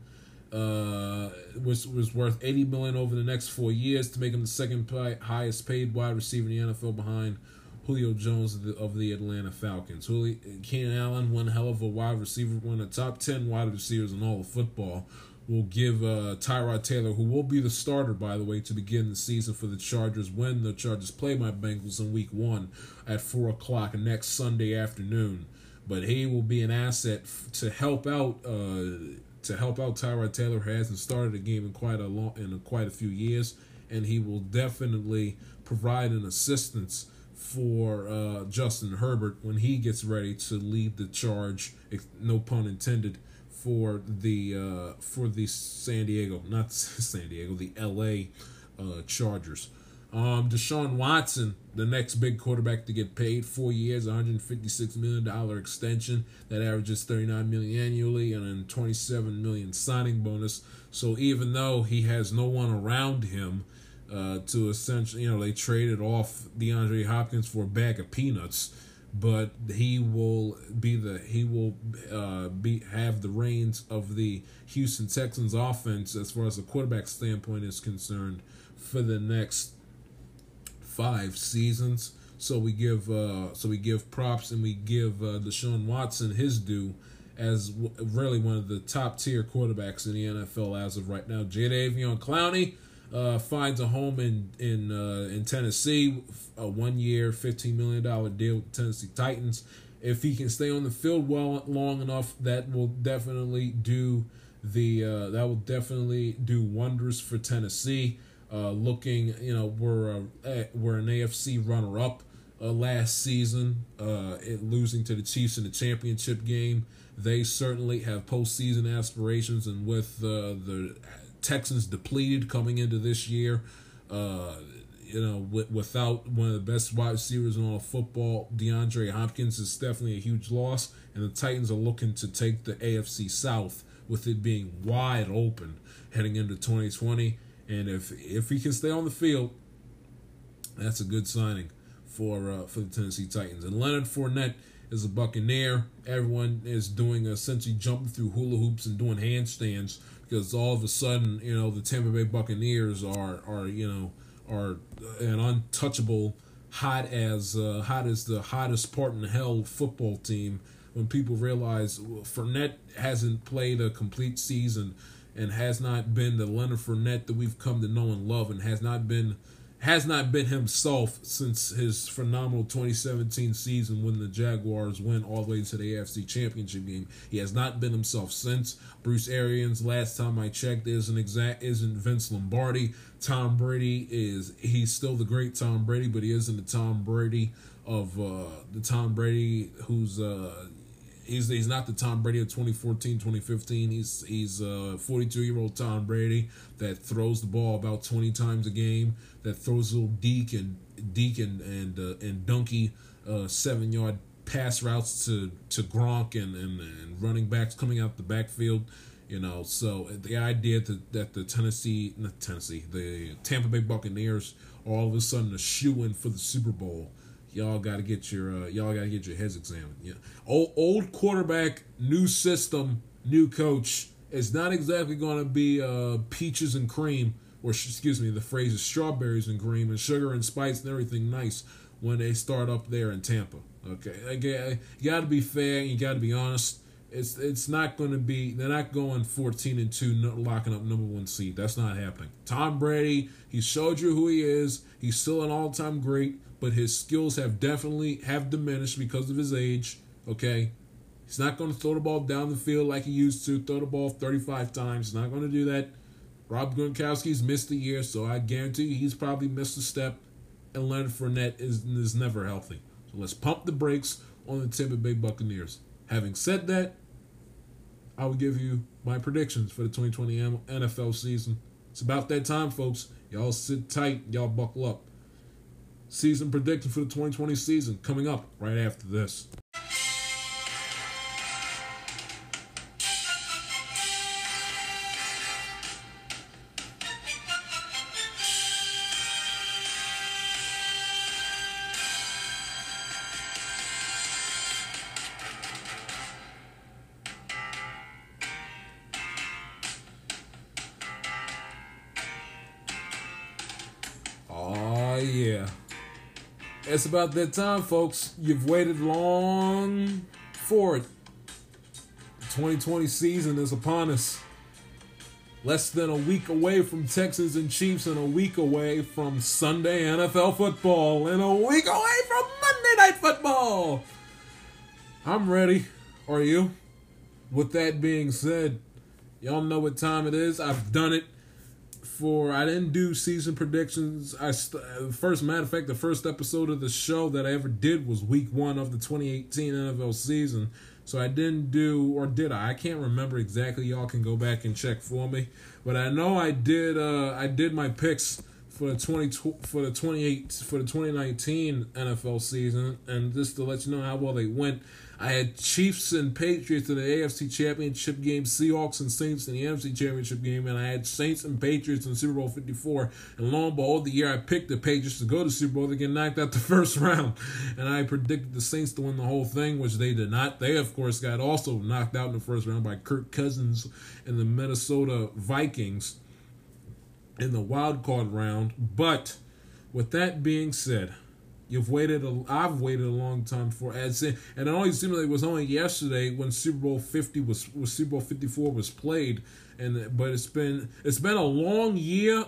uh was was worth 80 million over the next 4 years to make him the second highest paid wide receiver in the NFL behind Julio Jones of the, of the Atlanta Falcons. Julio, Keenan Allen, one hell of a wide receiver, one of the top 10 wide receivers in all of football will give uh, Tyrod Taylor, who will be the starter, by the way, to begin the season for the Chargers when the Chargers play my Bengals in week one at 4 o'clock next Sunday afternoon. But he will be an asset f- to help out. Uh, to help out Tyrod Taylor hasn't started a game in quite a long in a, quite a few years, and he will definitely provide an assistance for uh, Justin Herbert when he gets ready to lead the charge. No pun intended for the uh, for the San Diego, not *laughs* San Diego, the L.A. Uh, Chargers. Um, Deshaun Watson, the next big quarterback to get paid, four years, 156 million dollar extension that averages 39 million annually, and then 27 million signing bonus. So even though he has no one around him uh, to essentially, you know, they traded off DeAndre Hopkins for a bag of peanuts but he will be the he will uh, be have the reins of the Houston Texans offense as far as the quarterback standpoint is concerned for the next five seasons. So we give uh, so we give props and we give uh, Deshaun Watson his due as w- really one of the top tier quarterbacks in the NFL as of right now. Jadeveon Clowney uh, finds a home in in uh, in Tennessee, a one year, fifteen million dollar deal with the Tennessee Titans. If he can stay on the field well long enough, that will definitely do the uh, that will definitely do wonders for Tennessee. Uh, looking, you know, we're a, we're an AFC runner up uh, last season, uh, it, losing to the Chiefs in the championship game. They certainly have postseason aspirations, and with uh, the Texans depleted coming into this year. Uh, you know, w- without one of the best wide receivers in all football, DeAndre Hopkins is definitely a huge loss. And the Titans are looking to take the AFC South with it being wide open heading into 2020. And if if he can stay on the field, that's a good signing for uh, for the Tennessee Titans. And Leonard Fournette is a Buccaneer. Everyone is doing essentially jumping through hula hoops and doing handstands because all of a sudden, you know, the Tampa Bay Buccaneers are are you know are an untouchable, hot as uh, hot as the hottest part in hell football team. When people realize Fournette hasn't played a complete season and has not been the Leonard Fournette that we've come to know and love, and has not been has not been himself since his phenomenal 2017 season when the Jaguars went all the way to the AFC Championship game. He has not been himself since. Bruce Arians, last time I checked, isn't exact isn't Vince Lombardi. Tom Brady is he's still the great Tom Brady, but he isn't the Tom Brady of uh, the Tom Brady who's uh, he's he's not the Tom Brady of 2014, 2015. He's he's a 42 year old Tom Brady that throws the ball about 20 times a game. That throws little deke and deke and and uh, and donkey uh, seven yard pass routes to to Gronk and, and and running backs coming out the backfield. You know, so the idea that that the Tennessee, not Tennessee, the Tampa Bay Buccaneers are all of a sudden a shoe in for the Super Bowl y'all got to get your uh, y'all got to get your heads examined. Yeah, old old quarterback, new system, new coach. It's not exactly going to be uh, peaches and cream, or excuse me, the phrase is strawberries and cream and sugar and spice and everything nice when they start up there in Tampa. Okay, again, you got to be fair. You got to be honest. It's it's not going to be. They're not going fourteen and two, locking up number one seed. That's not happening. Tom Brady, he showed you who he is. He's still an all time great but his skills have definitely have diminished because of his age. Okay, he's not going to throw the ball down the field like he used to. Throw the ball 35 times. He's not going to do that. Rob Gronkowski's missed a year, so I guarantee he's probably missed a step. And Leonard Fournette is is never healthy. So let's pump the brakes on the Tampa Bay Buccaneers. Having said that, I will give you my predictions for the 2020 NFL season. It's about that time, folks. Y'all sit tight. Y'all buckle up season prediction for the 2020 season coming up right after this. It's about that time, folks. You've waited long for it. The 2020 season is upon us. Less than a week away from Texans and Chiefs, and a week away from Sunday NFL football, and a week away from Monday Night Football. I'm ready. Are you? With that being said, y'all know what time it is. I've done it for I didn't do season predictions. I st- first matter of fact, the first episode of the show that I ever did was week one of the 2018 NFL season. So I didn't do, or did I? I can't remember exactly. Y'all can go back and check for me. But I know I did. Uh, I did my picks for the 20 for the 28 for the 2019 NFL season, and just to let you know how well they went. I had Chiefs and Patriots in the AFC Championship game, Seahawks and Saints in the NFC Championship game, and I had Saints and Patriots in Super Bowl 54. And lo and behold, the year I picked the Patriots to go to Super Bowl, they get knocked out the *laughs* first round. And I predicted the Saints to win the whole thing, which they did not. They, of course, got also knocked out in the first round by Kirk Cousins and the Minnesota Vikings in the wild card round. But with that being said, You've waited. A, I've waited a long time for as and it only seemed like it was only yesterday when Super Bowl Fifty was, was Super Bowl Fifty Four was played, and but it's been it's been a long year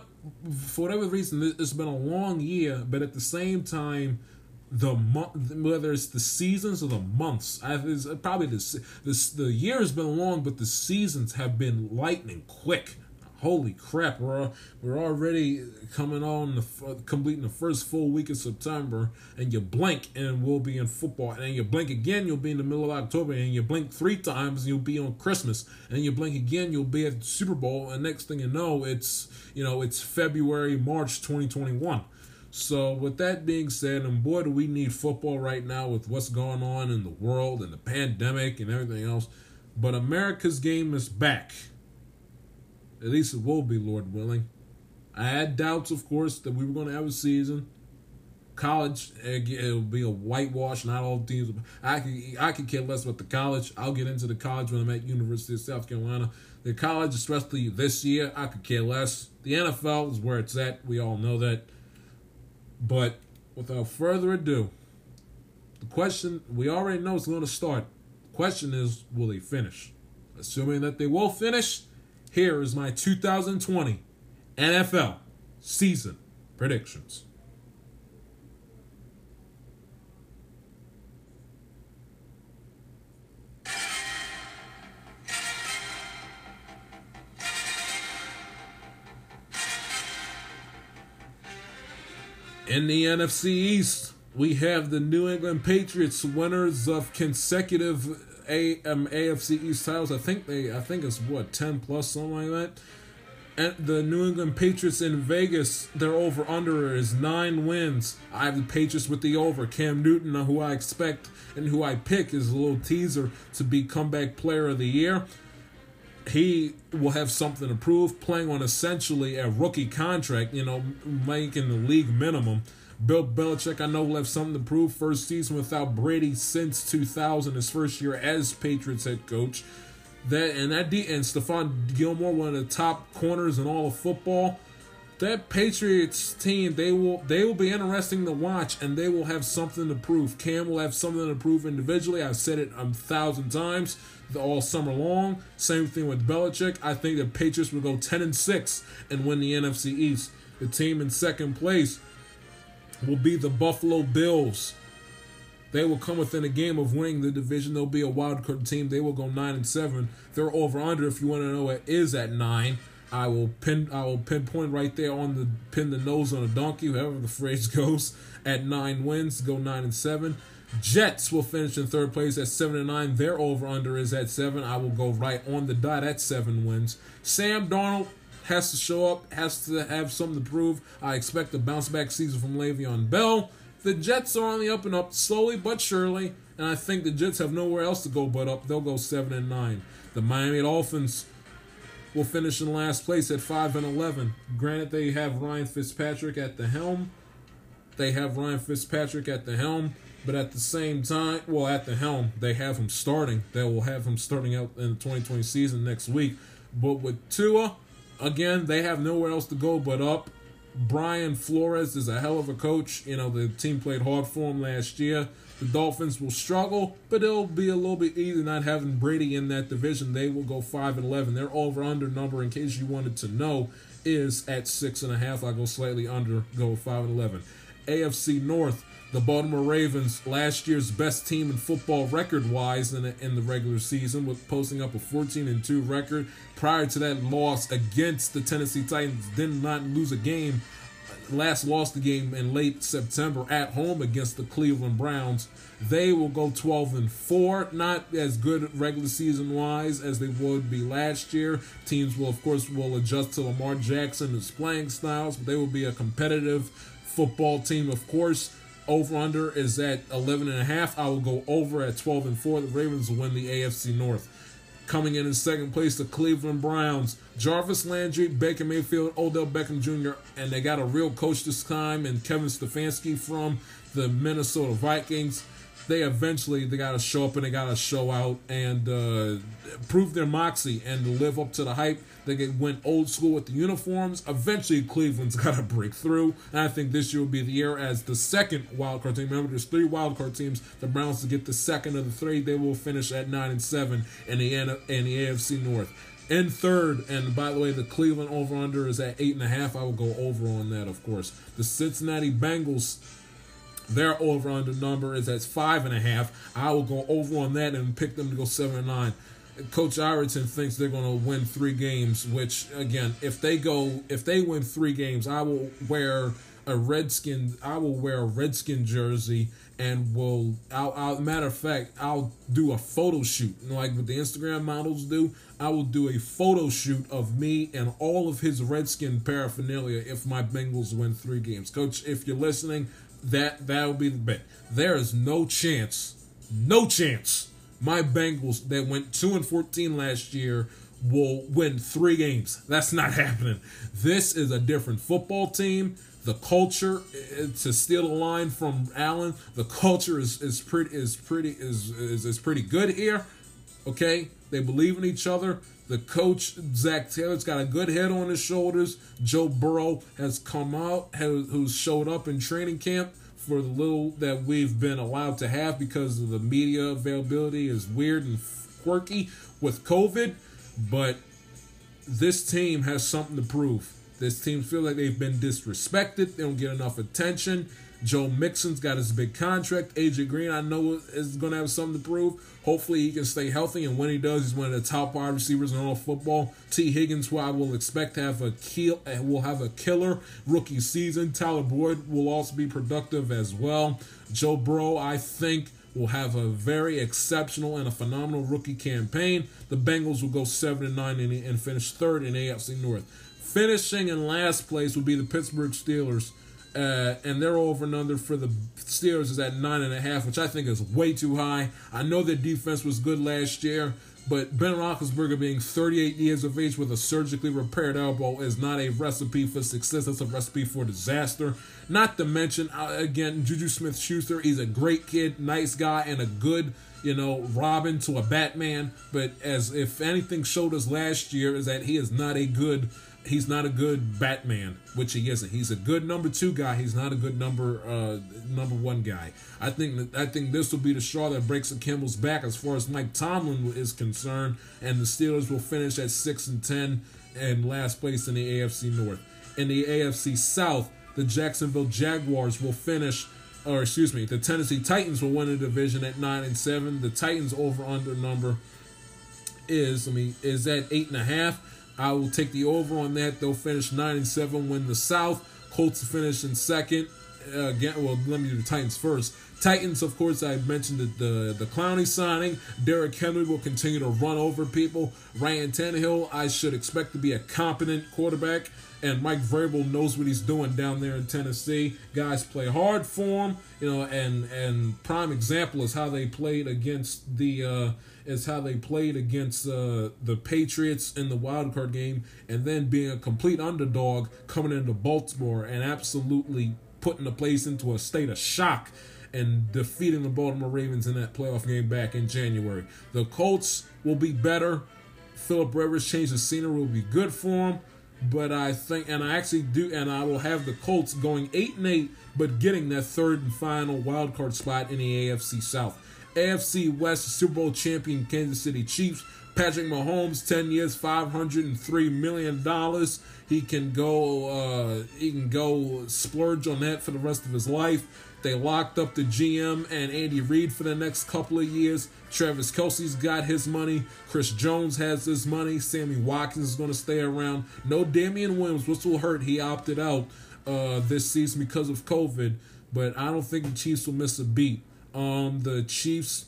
for whatever reason. It's been a long year, but at the same time, the month whether it's the seasons or the months, I, it's uh, probably the the the year has been long, but the seasons have been lightning quick holy crap, we're we're already coming on the completing the first full week of September, and you blink and we'll be in football, and you blink again, you'll be in the middle of October, and you blink three times, you'll be on Christmas, and you blink again, you'll be at the Super Bowl, and next thing you know, it's you know it's February, March, twenty twenty one. So, with that being said, and boy, do we need football right now with what's going on in the world and the pandemic and everything else. But America's game is back. At least it will be, Lord willing. I had doubts, of course, that we were going to have a season. College, it will be a whitewash. Not all teams. I could, I could care less about the college. I'll get into the college when I'm at University of South Carolina. The college, especially this year, I could care less. The NFL is where it's at. We all know that. But without further ado, the question we already know is going to start. The question is, will they finish? Assuming that they will finish, here is my 2020 NFL season predictions. In the NFC East, we have the New England Patriots, winners of consecutive A, um, AFC East titles. I think they, I think it's what ten plus something like that. And the New England Patriots in Vegas, their over under is nine wins. I have the Patriots with the over. Cam Newton, who I expect and who I pick, is a little teaser to be comeback player of the year he will have something to prove, playing on essentially a rookie contract, you know, making the league minimum. Bill Belichick, I know, left something to prove. First season without Brady since 2000, his first year as Patriots head coach. That and that D and Stephon Gilmore, one of the top corners in all of football. That Patriots team, they will they will be interesting to watch, and they will have something to prove. Cam will have something to prove individually. I've said it a thousand times all summer long. Same thing with Belichick. I think the Patriots will go 10 and 6 and win the NFC East. The team in second place will be the Buffalo Bills. They will come within a game of winning the division. They'll be a wild card team. They will go nine and seven. They're over under. If you want to know what is at nine, I will pin. I will pinpoint right there on the pin the nose on a donkey, however the phrase *laughs* goes. At nine wins, go nine and seven. Jets will finish in third place at seven and nine. Their over under is at seven. I will go right on the dot at seven wins. Sam Darnold has to show up, has to have something to prove. I expect a bounce back season from Le'Veon Bell. The Jets are on the up and up, slowly but surely, and I think the Jets have nowhere else to go but up. They'll go seven and nine. The Miami Dolphins will finish in last place at five and eleven. Granted, they have Ryan Fitzpatrick at the helm. They have Ryan Fitzpatrick at the helm. But at the same time, well, at the helm, they have him starting. They will have him starting out in the 2020 season next week. But with Tua, again, they have nowhere else to go but up. Brian Flores is a hell of a coach. You know, the team played hard for him last year. The Dolphins will struggle, but it'll be a little bit easier not having Brady in that division. They will go five and eleven. Their over under number, in case you wanted to know, is at six and a half. I go slightly under, go five and eleven. AFC North the Baltimore Ravens, last year's best team in football record wise in the, in the regular season, with posting up a 14 and 2 record. Prior to that loss against the Tennessee Titans, did not lose a game. Last lost the game in late September at home against the Cleveland Browns. They will go 12 and 4, not as good regular season wise as they would be last year. Teams will, of course, will adjust to Lamar Jackson and his playing styles, but they will be a competitive football team, of course. Over under is at 11 and a half. I will go over at 12 and 4. The Ravens will win the AFC North. Coming in in second place, the Cleveland Browns. Jarvis Landry, Baker Mayfield, Odell Beckham Jr., and they got a real coach this time, and Kevin Stefanski from the Minnesota Vikings they eventually they got to show up and they got to show out and uh, prove their moxie and live up to the hype. They went old school with the uniforms. Eventually, Cleveland's *laughs* got to break through, and I think this year will be the year as the second wild card team. Remember, there's three wild card teams. The Browns to get the second of the three. They will finish at nine and seven in the in the AFC North. In third, and by the way, the Cleveland over under is at eight and a half. I will go over on that, of course. The Cincinnati Bengals their over under number is at five and a half. I will go over on that and pick them to go seven and nine. Coach Ireton thinks they're going to win three games. Which again, if they go, if they win three games, I will wear a redskin. I will wear a redskin jersey and will. I'll, I'll matter of fact, I'll do a photo shoot like what the Instagram models do. I will do a photo shoot of me and all of his redskin paraphernalia if my Bengals win three games. Coach, if you're listening, that that would be the bet. There is no chance, no chance. My Bengals that went two and fourteen last year will win three games. That's not *laughs* happening. This is a different football team. The culture, to steal a line from Allen, the culture is, is pretty is pretty is, is is pretty good here. Okay, they believe in each other. The coach Zac Taylor's got a good head on his shoulders. Joe Burrow has come out, has, who's showed up in training camp for the little that we've been allowed to have because of the media availability is weird and quirky with COVID. But this team has something to prove. This team feel like they've been disrespected. They don't get enough attention. Joe Mixon's got his big contract. AJ Green, I know, is going to have something to prove. Hopefully, he can stay healthy, and when he does, he's one of the top wide receivers in all football. Tee Higgins, who I will expect to have a kill, eh, will have a killer rookie season. Tyler Boyd will also be productive as well. Joe Burrow, I think, will have a very exceptional and a phenomenal rookie campaign. The Bengals will go seven and nine and, and finish third in AFC North. Finishing in last place will be the Pittsburgh Steelers uh, and their over and under for the Steelers is at nine and a half, which I think is way too high. I know their defense was good last year, but Ben Roethlisberger being 38 years of age with a surgically repaired elbow is not a recipe for success. That's a recipe for disaster. Not to mention, uh, again, Juju Smith-Schuster. He's a great kid, nice guy, and a good you know, Robin to a Batman. But as if anything showed us last year is that he is not a good he's not a good Batman, which he isn't. He's a good number two guy. He's not a good number uh, number one guy. I think I think this will be the straw that breaks the Kimball's back as far as Mike Tomlin is concerned, and the Steelers will finish at six and ten and last place in the AFC North. In the AFC South, the Jacksonville Jaguars will finish. Or excuse me, the Tennessee Titans will win the division at nine and seven. The Titans over under number is I mean is at eight and a half. I will take the over on that. They'll finish nine and seven. Win the South. Colts finish in second. Uh, again, well, let me do the Titans first. Titans, of course, I mentioned the the, the Clowney signing. Derrick Henry will continue to run over people. Ryan Tannehill, I should expect to be a competent quarterback. And Mike Vrabel knows what he's doing down there in Tennessee. Guys play hard for him, you know. And and prime example is how they played against the. Uh, is how they played against uh, the Patriots in the wild card game, and then being a complete underdog coming into Baltimore and absolutely putting the place into a state of shock and defeating the Baltimore Ravens in that playoff game back in January. The Colts will be better. Philip Rivers change the scenery will be good for them. But I think, and I actually do, and I will have the Colts going eight and eight, but getting that third and final wild card spot in the AFC South. AFC West Super Bowl champion Kansas City Chiefs. Patrick Mahomes, 10 years, $503 million. He can go uh, he can go splurge on that for the rest of his life. They locked up the GM and Andy Reid for the next couple of years. Travis Kelce's got his money. Chris Jones has his money. Sammy Watkins is going to stay around. No Damien Williams, which will hurt. He opted out uh, this season because of COVID. But I don't think the Chiefs will miss a beat. Um, the Chiefs,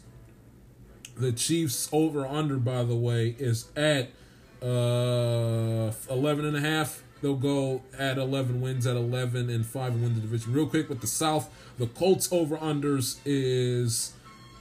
the Chiefs over under by the way is at uh 11 and a half. They'll go at 11 wins at 11 and 5 and win the division. Real quick with the South, the Colts over unders is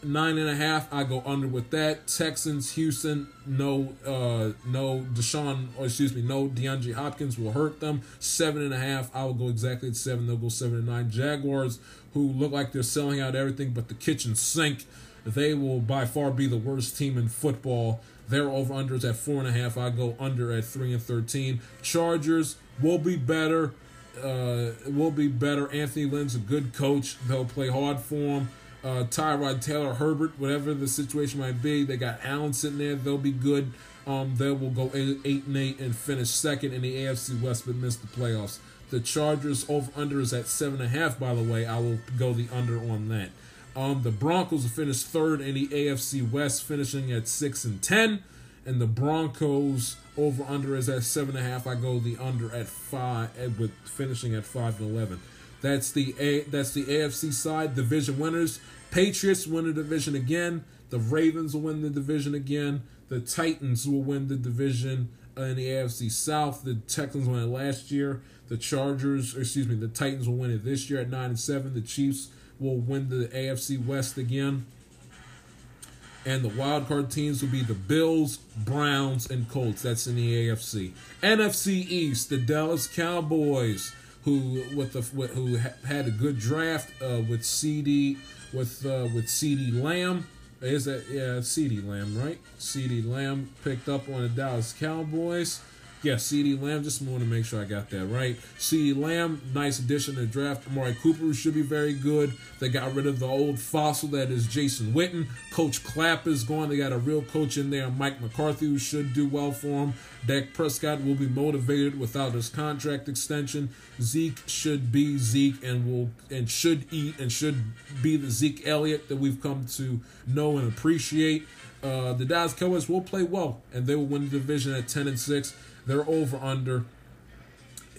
nine and a half. I go under with that. Texans, Houston, no, uh, no Deshaun, or excuse me, no DeAndre Hopkins will hurt them. Seven and a half. I will go exactly at seven. They'll go seven and nine. Jaguars, who look like they're selling out everything but the kitchen sink, they will by far be the worst team in football. Their over unders at four and a half. I go under at three and thirteen. Chargers will be better. Uh, will be better. Anthony Lynn's a good coach. They'll play hard for him uh, Tyrod Taylor, Herbert, whatever the situation might be. They got Allen sitting there. They'll be good. Um, they will go eight, eight and eight and finish second in the AFC West, but miss the playoffs. The Chargers over under is at seven and a half. By the way, I will go the under on that. Um, the Broncos will finish third in the AFC West, finishing at six and ten, and the Broncos over under is at seven and a half. I go the under at five, eh, with finishing at five and eleven. That's the A. That's the AFC side division winners. Patriots win the division again. The Ravens will win the division again. The Titans will win the division in the AFC South. The Texans won it last year. The Chargers, excuse me, the Titans will win it this year at nine and seven. The Chiefs will win the AFC West again. And the wild card teams will be the Bills, Browns, and Colts. That's in the AFC. NFC East, the Dallas Cowboys, who with the who had a good draft uh, with CeeDee with uh, with CeeDee Lamb. Is that yeah, CeeDee Lamb, right? CeeDee Lamb picked up on the Dallas Cowboys. Yeah, CeeDee Lamb. Just want to make sure I got that right. CeeDee Lamb, nice addition to the draft. Amari Cooper should be very good. They got rid of the old fossil that is Jason Witten. Coach Clapp is gone. They got a real coach in there, Mike McCarthy, who should do well for him. Dak Prescott will be motivated without his contract extension. Zeke should be Zeke and will and should eat and should be the Zeke Elliott that we've come to know and appreciate. Uh, the Dallas Cowboys will play well and they will win the division at ten and six. Their over under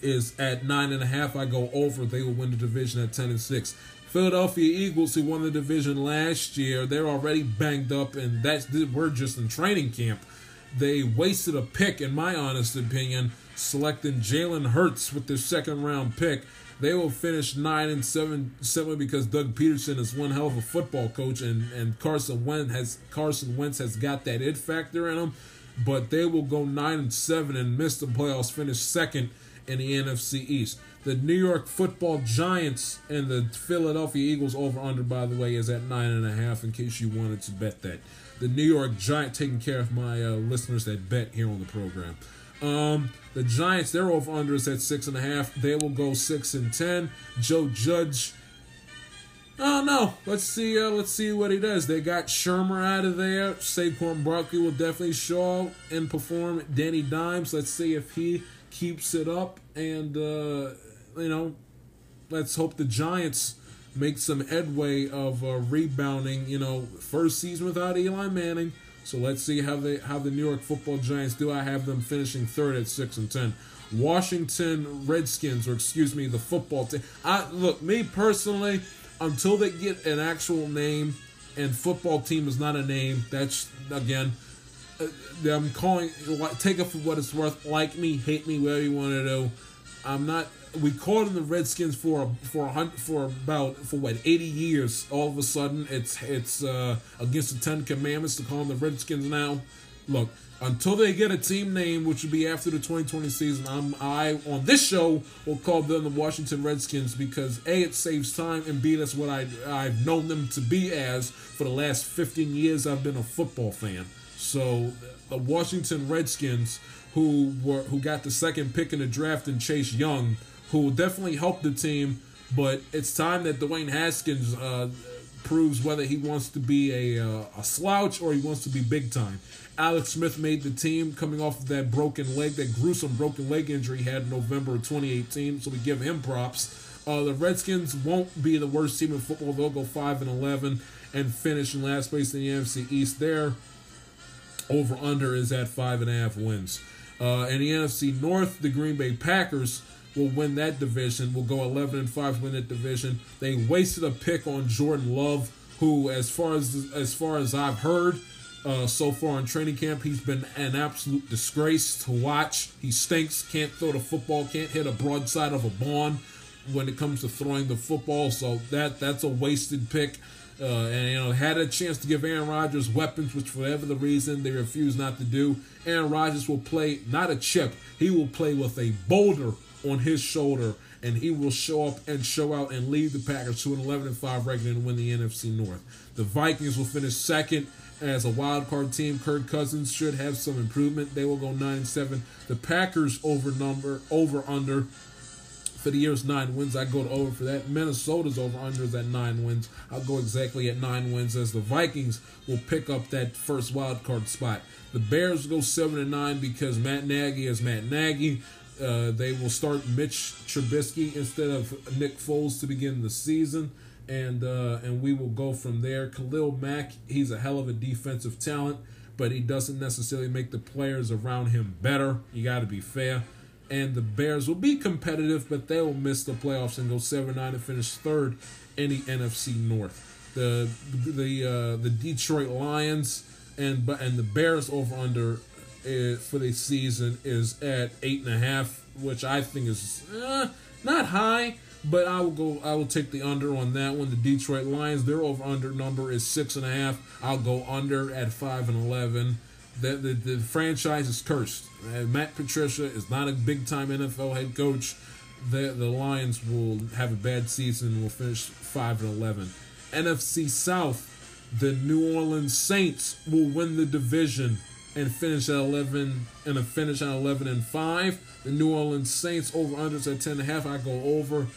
is at nine and a half. I go over. They will win the division at ten and six. Philadelphia Eagles, who won the division last year, they're already banged up, and that's we're just in training camp. They wasted a pick, in my honest opinion, selecting Jalen Hurts with their second round pick. They will finish nine and seven simply because Doug Pederson is one hell of a football coach, and, and Carson Wentz has Carson Wentz has got that it factor in him. But they will go nine and seven and miss the playoffs, finish second in the NFC East. The New York Football Giants and the Philadelphia Eagles over under, by the way, is at nine and a half. In case you wanted to bet that, the New York Giant taking care of my uh, listeners that bet here on the program. Um, the Giants, their over under is at six and a half. They will go six and ten. Joe Judge. Oh no! Let's see. Uh, let's see what he does. They got Shurmur out of there. Saquon Barkley will definitely show and perform. Danny Dimes. Let's see if he keeps it up. And uh, you know, let's hope the Giants make some headway of uh, rebounding. You know, first season without Eli Manning. So let's see how they how the New York Football Giants do. I have them finishing third at six and ten. Washington Redskins, or excuse me, the football team. I look me personally until they get an actual name, and football team is not a name. That's again, uh, I'm calling. Take it for what it's worth. Like me, hate me, whatever you want to do. I'm not. We called them the Redskins for a, for a, for about for what 80 years. All of a sudden, it's it's uh, against the Ten Commandments to call them the Redskins now. Look, until they get a team name, which will be after the 2020 season, I'm I on this show will call them the Washington Redskins because a it saves time and b that's what I I've known them to be as for the last 15 years. I've been a football fan, so the Washington Redskins, who were who got the second pick in the draft and Chase Young, who will definitely help the team, but it's time that Dwayne Haskins. Uh, proves whether he wants to be a, uh, a slouch or he wants to be big time. Alex Smith made the team coming off of that broken leg, that gruesome broken leg injury he had in November of 2018. So we give him props. Uh, the Redskins won't be the worst team in football. They'll go five and 11 and finish in last place in the NFC East. There, over under is at five and a half wins. Uh, in the NFC North, the Green Bay Packers will win that division. Will go 11 and five win that division. They wasted a pick on Jordan Love, who, as far as as far as I've heard, uh, so far in training camp. He's been an absolute disgrace to watch. He stinks, can't throw the football, can't hit a broadside of a barn when it comes to throwing the football. So that that's a wasted pick. Uh, and you know had a chance to give Aaron Rodgers weapons, which for whatever the reason they refuse not to do. Aaron Rodgers will play not a chip; he will play with a boulder on his shoulder, and he will show up and show out and lead the Packers to an 11 and 5 record and win the NFC North. The Vikings will finish second as a wild card team. Kirk Cousins should have some improvement. They will go nine seven. The Packers over number over under for the year's nine wins. I go to over for that. Minnesota's over under is at nine wins. I'll go exactly at nine wins as the Vikings will pick up that first wild card spot. The Bears go seven and nine because Matt Nagy is Matt Nagy. Uh, they will start Mitch Trubisky instead of Nick Foles to begin the season and uh, and we will go from there. Khalil Mack, he's a hell of a defensive talent, but he doesn't necessarily make the players around him better. You got to be fair. And the Bears will be competitive, but they will miss the playoffs and go seven nine and finish third in the NFC North. The the uh, the Detroit Lions and but and the Bears over under for the season is at eight and a half, which I think is uh, not high but I will go. I will take the under on that one. The Detroit Lions, their over under number is six and a half. I'll go under at five and eleven. The the, the franchise is cursed. Uh, Matt Patricia is not a big time NFL head coach. The the Lions will have a bad season. and Will finish five and eleven. NFC South, the New Orleans Saints will win the division and finish at 11 and a finish at 11 and 5. The New Orleans Saints over unders at 10 and a half. I go over.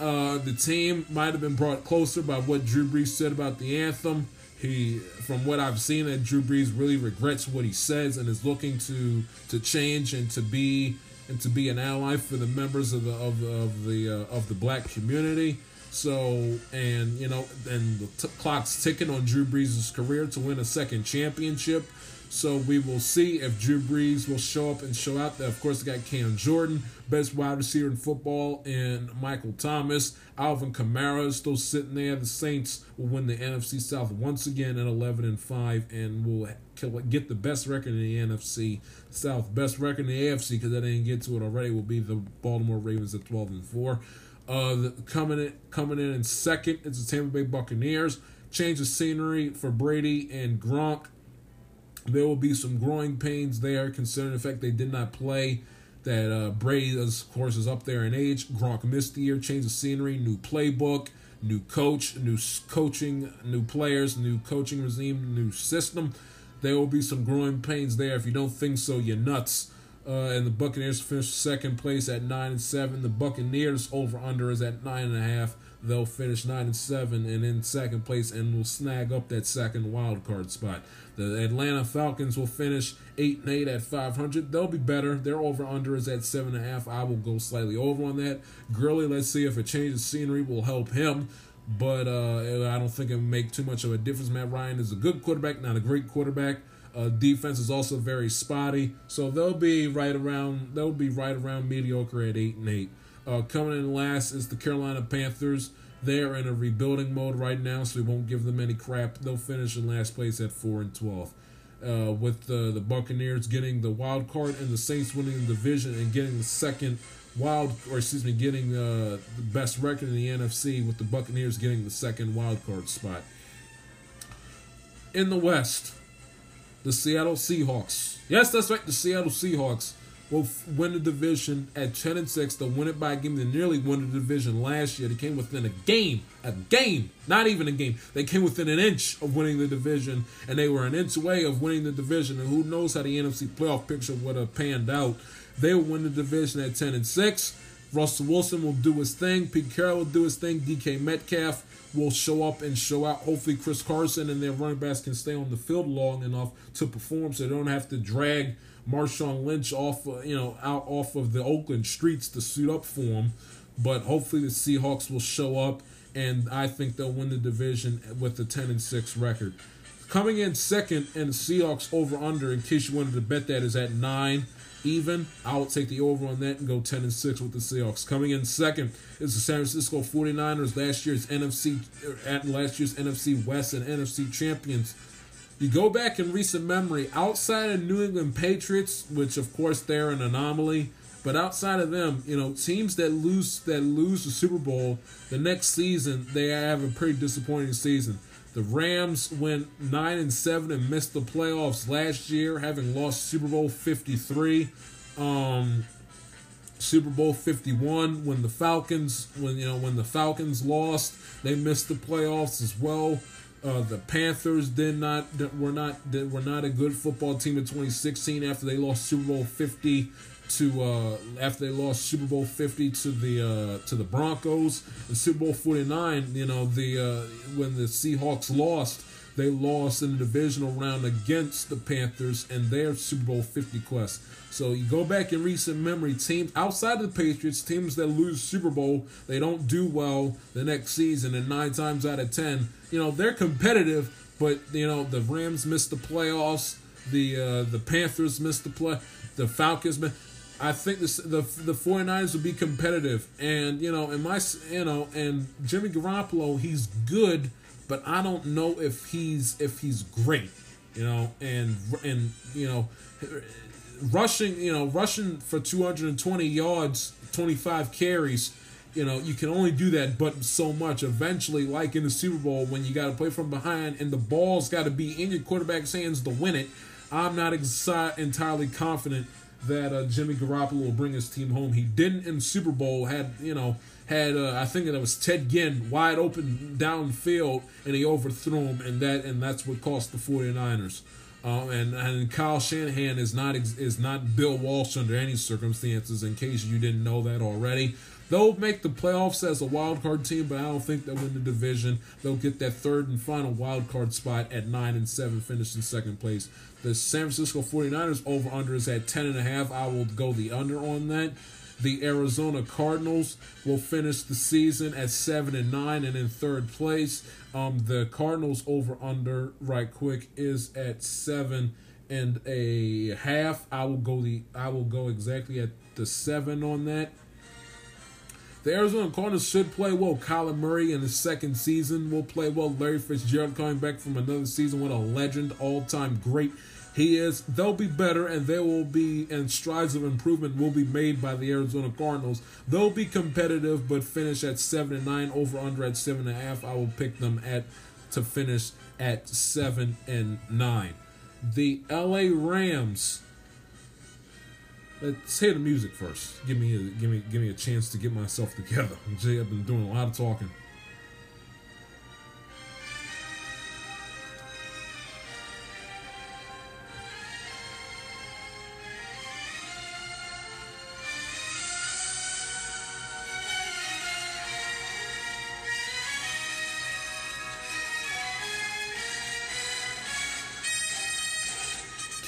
Uh, the team might have been brought closer by what Drew Brees said about the anthem. He, from what I've seen, that Drew Brees really regrets what he says and is looking to to change and to be and to be an ally for the members of the of, of the uh, of the black community. So, and you know, and the t- clock's ticking on Drew Brees' career to win a second championship. So we will see if Drew Brees will show up and show out. Of course, they got Cam Jordan, best wide receiver in football, and Michael Thomas. Alvin Kamara is still sitting there. The Saints will win the NFC South once again at 11 and 5 and will get the best record in the NFC South. Best record in the AFC, because I didn't get to it already, will be the Baltimore Ravens at 12 and 4. Uh, the, coming in coming in in second is the Tampa Bay Buccaneers. Change of scenery for Brady and Gronk. There will be some growing pains there, considering the fact they did not play. That uh, Brady, of course, is up there in age. Gronk missed the year. Change of scenery, new playbook, new coach, new coaching, new players, new coaching regime, new system. There will be some growing pains there. If you don't think so, you're nuts. Uh, and the Buccaneers finished second place at nine and seven. The Buccaneers over under is at nine and a half. They'll finish nine and seven and in second place and will snag up that second wild card spot. The Atlanta Falcons will finish eight and eight at five hundred. They'll be better. Their over under is at seven and a half. I will go slightly over on that. Gurley, let's see if a change of scenery will help him. But uh, I don't think it will make too much of a difference. Matt Ryan is a good quarterback, not a great quarterback. Uh, defense is also very spotty, so they'll be right around. They'll be right around mediocre at eight and eight. Uh, coming in last is the Carolina Panthers. They're in a rebuilding mode right now, so we won't give them any crap. They'll finish in last place at four and twelve. Uh, with the the Buccaneers getting the wild card and the Saints winning the division and getting the second wild, or excuse me, getting uh, the best record in the NFC, with the Buccaneers getting the second wild card spot. In the West, the Seattle Seahawks. Yes, that's right. The Seattle Seahawks will win the division at 10 and 6. They'll win it by a game. They nearly won the division last year. They came within a game, a game, not even a game. They came within an inch of winning the division, and they were an inch away of winning the division. And who knows how the NFC playoff picture would have panned out. They will win the division at 10 and 6. Russell Wilson will do his thing. Pete Carroll will do his thing. DK Metcalf will show up and show out. Hopefully, Chris Carson and their running backs can stay on the field long enough to perform, so they don't have to drag Marshawn Lynch off, uh, you know, out off of the Oakland streets to suit up for him. But hopefully, the Seahawks will show up, and I think they'll win the division with the ten and six record. Coming in second, and the Seahawks over under. In case you wanted to bet that is at nine even. I will take the over on that and go 10 and 6 with the Seahawks. Coming in second is the San Francisco 49ers, last year's NFC at last year's NFC West and NFC champions. You go back in recent memory, outside of New England Patriots, which of course they're an anomaly, but outside of them, you know, teams that lose that lose the Super Bowl the next season, they have a pretty disappointing season. The Rams went nine and seven and missed the playoffs last year, having lost Super Bowl fifty three. Um, Super Bowl 51 when the Falcons when you know when the Falcons lost they missed the playoffs as well uh, the Panthers did not were not were not a good football team in 2016 after they lost Super Bowl 50 to uh, after they lost Super Bowl 50 to the uh, to the Broncos. And Super Bowl 49 you know the uh, when the Seahawks lost they lost in the divisional round against the Panthers and their Super Bowl 50 quest. So you go back in recent memory, teams outside of the Patriots, teams that lose Super Bowl, they don't do well the next season, and nine times out of ten, you know they're competitive, but you know the Rams missed the playoffs, the uh, the Panthers missed the play, the Falcons missed. I think this, the the 49ers will be competitive, and you know, and my you know, and Jimmy Garoppolo, he's good but I don't know if he's if he's great, you know, and and you know, rushing, you know, rushing for 220 yards, 25 carries, you know, you can only do that but so much. Eventually, like in the Super Bowl, when you got to play from behind and the ball's got to be in your quarterback's hands to win it, I'm not entirely confident that uh, Jimmy Garoppolo will bring his team home. He didn't in Super Bowl. Had you know had uh, I think it was Ted Ginn wide open downfield and he overthrew him and that and that's what cost the 49ers. Um, and, and Kyle Shanahan is not is not Bill Walsh under any circumstances. In case you didn't know that already, they'll make the playoffs as a wild card team, but I don't think they'll win the division. They'll get that third and final wild card spot at nine and seven, finish in second place. The San Francisco 49ers over under is at ten and a half. I will go the under on that. The Arizona Cardinals will finish the season at seven and nine and in third place. Um, the Cardinals over under right quick is at seven and a half. I will go the I will go exactly at the seven on that. The Arizona Cardinals should play well. Kyler Murray in his second season will play well. Larry Fitzgerald coming back from another season with a legend, all time great he is. They'll be better, and there will be and strides of improvement will be made by the Arizona Cardinals. They'll be competitive, but finish at seven and nine. Over under at seven and a half. I will pick them at to finish at seven and nine. The L.A. Rams. Let's hear the music first. Give me a give me give me a chance to get myself together. *laughs* Jay, I've been doing a lot of talking.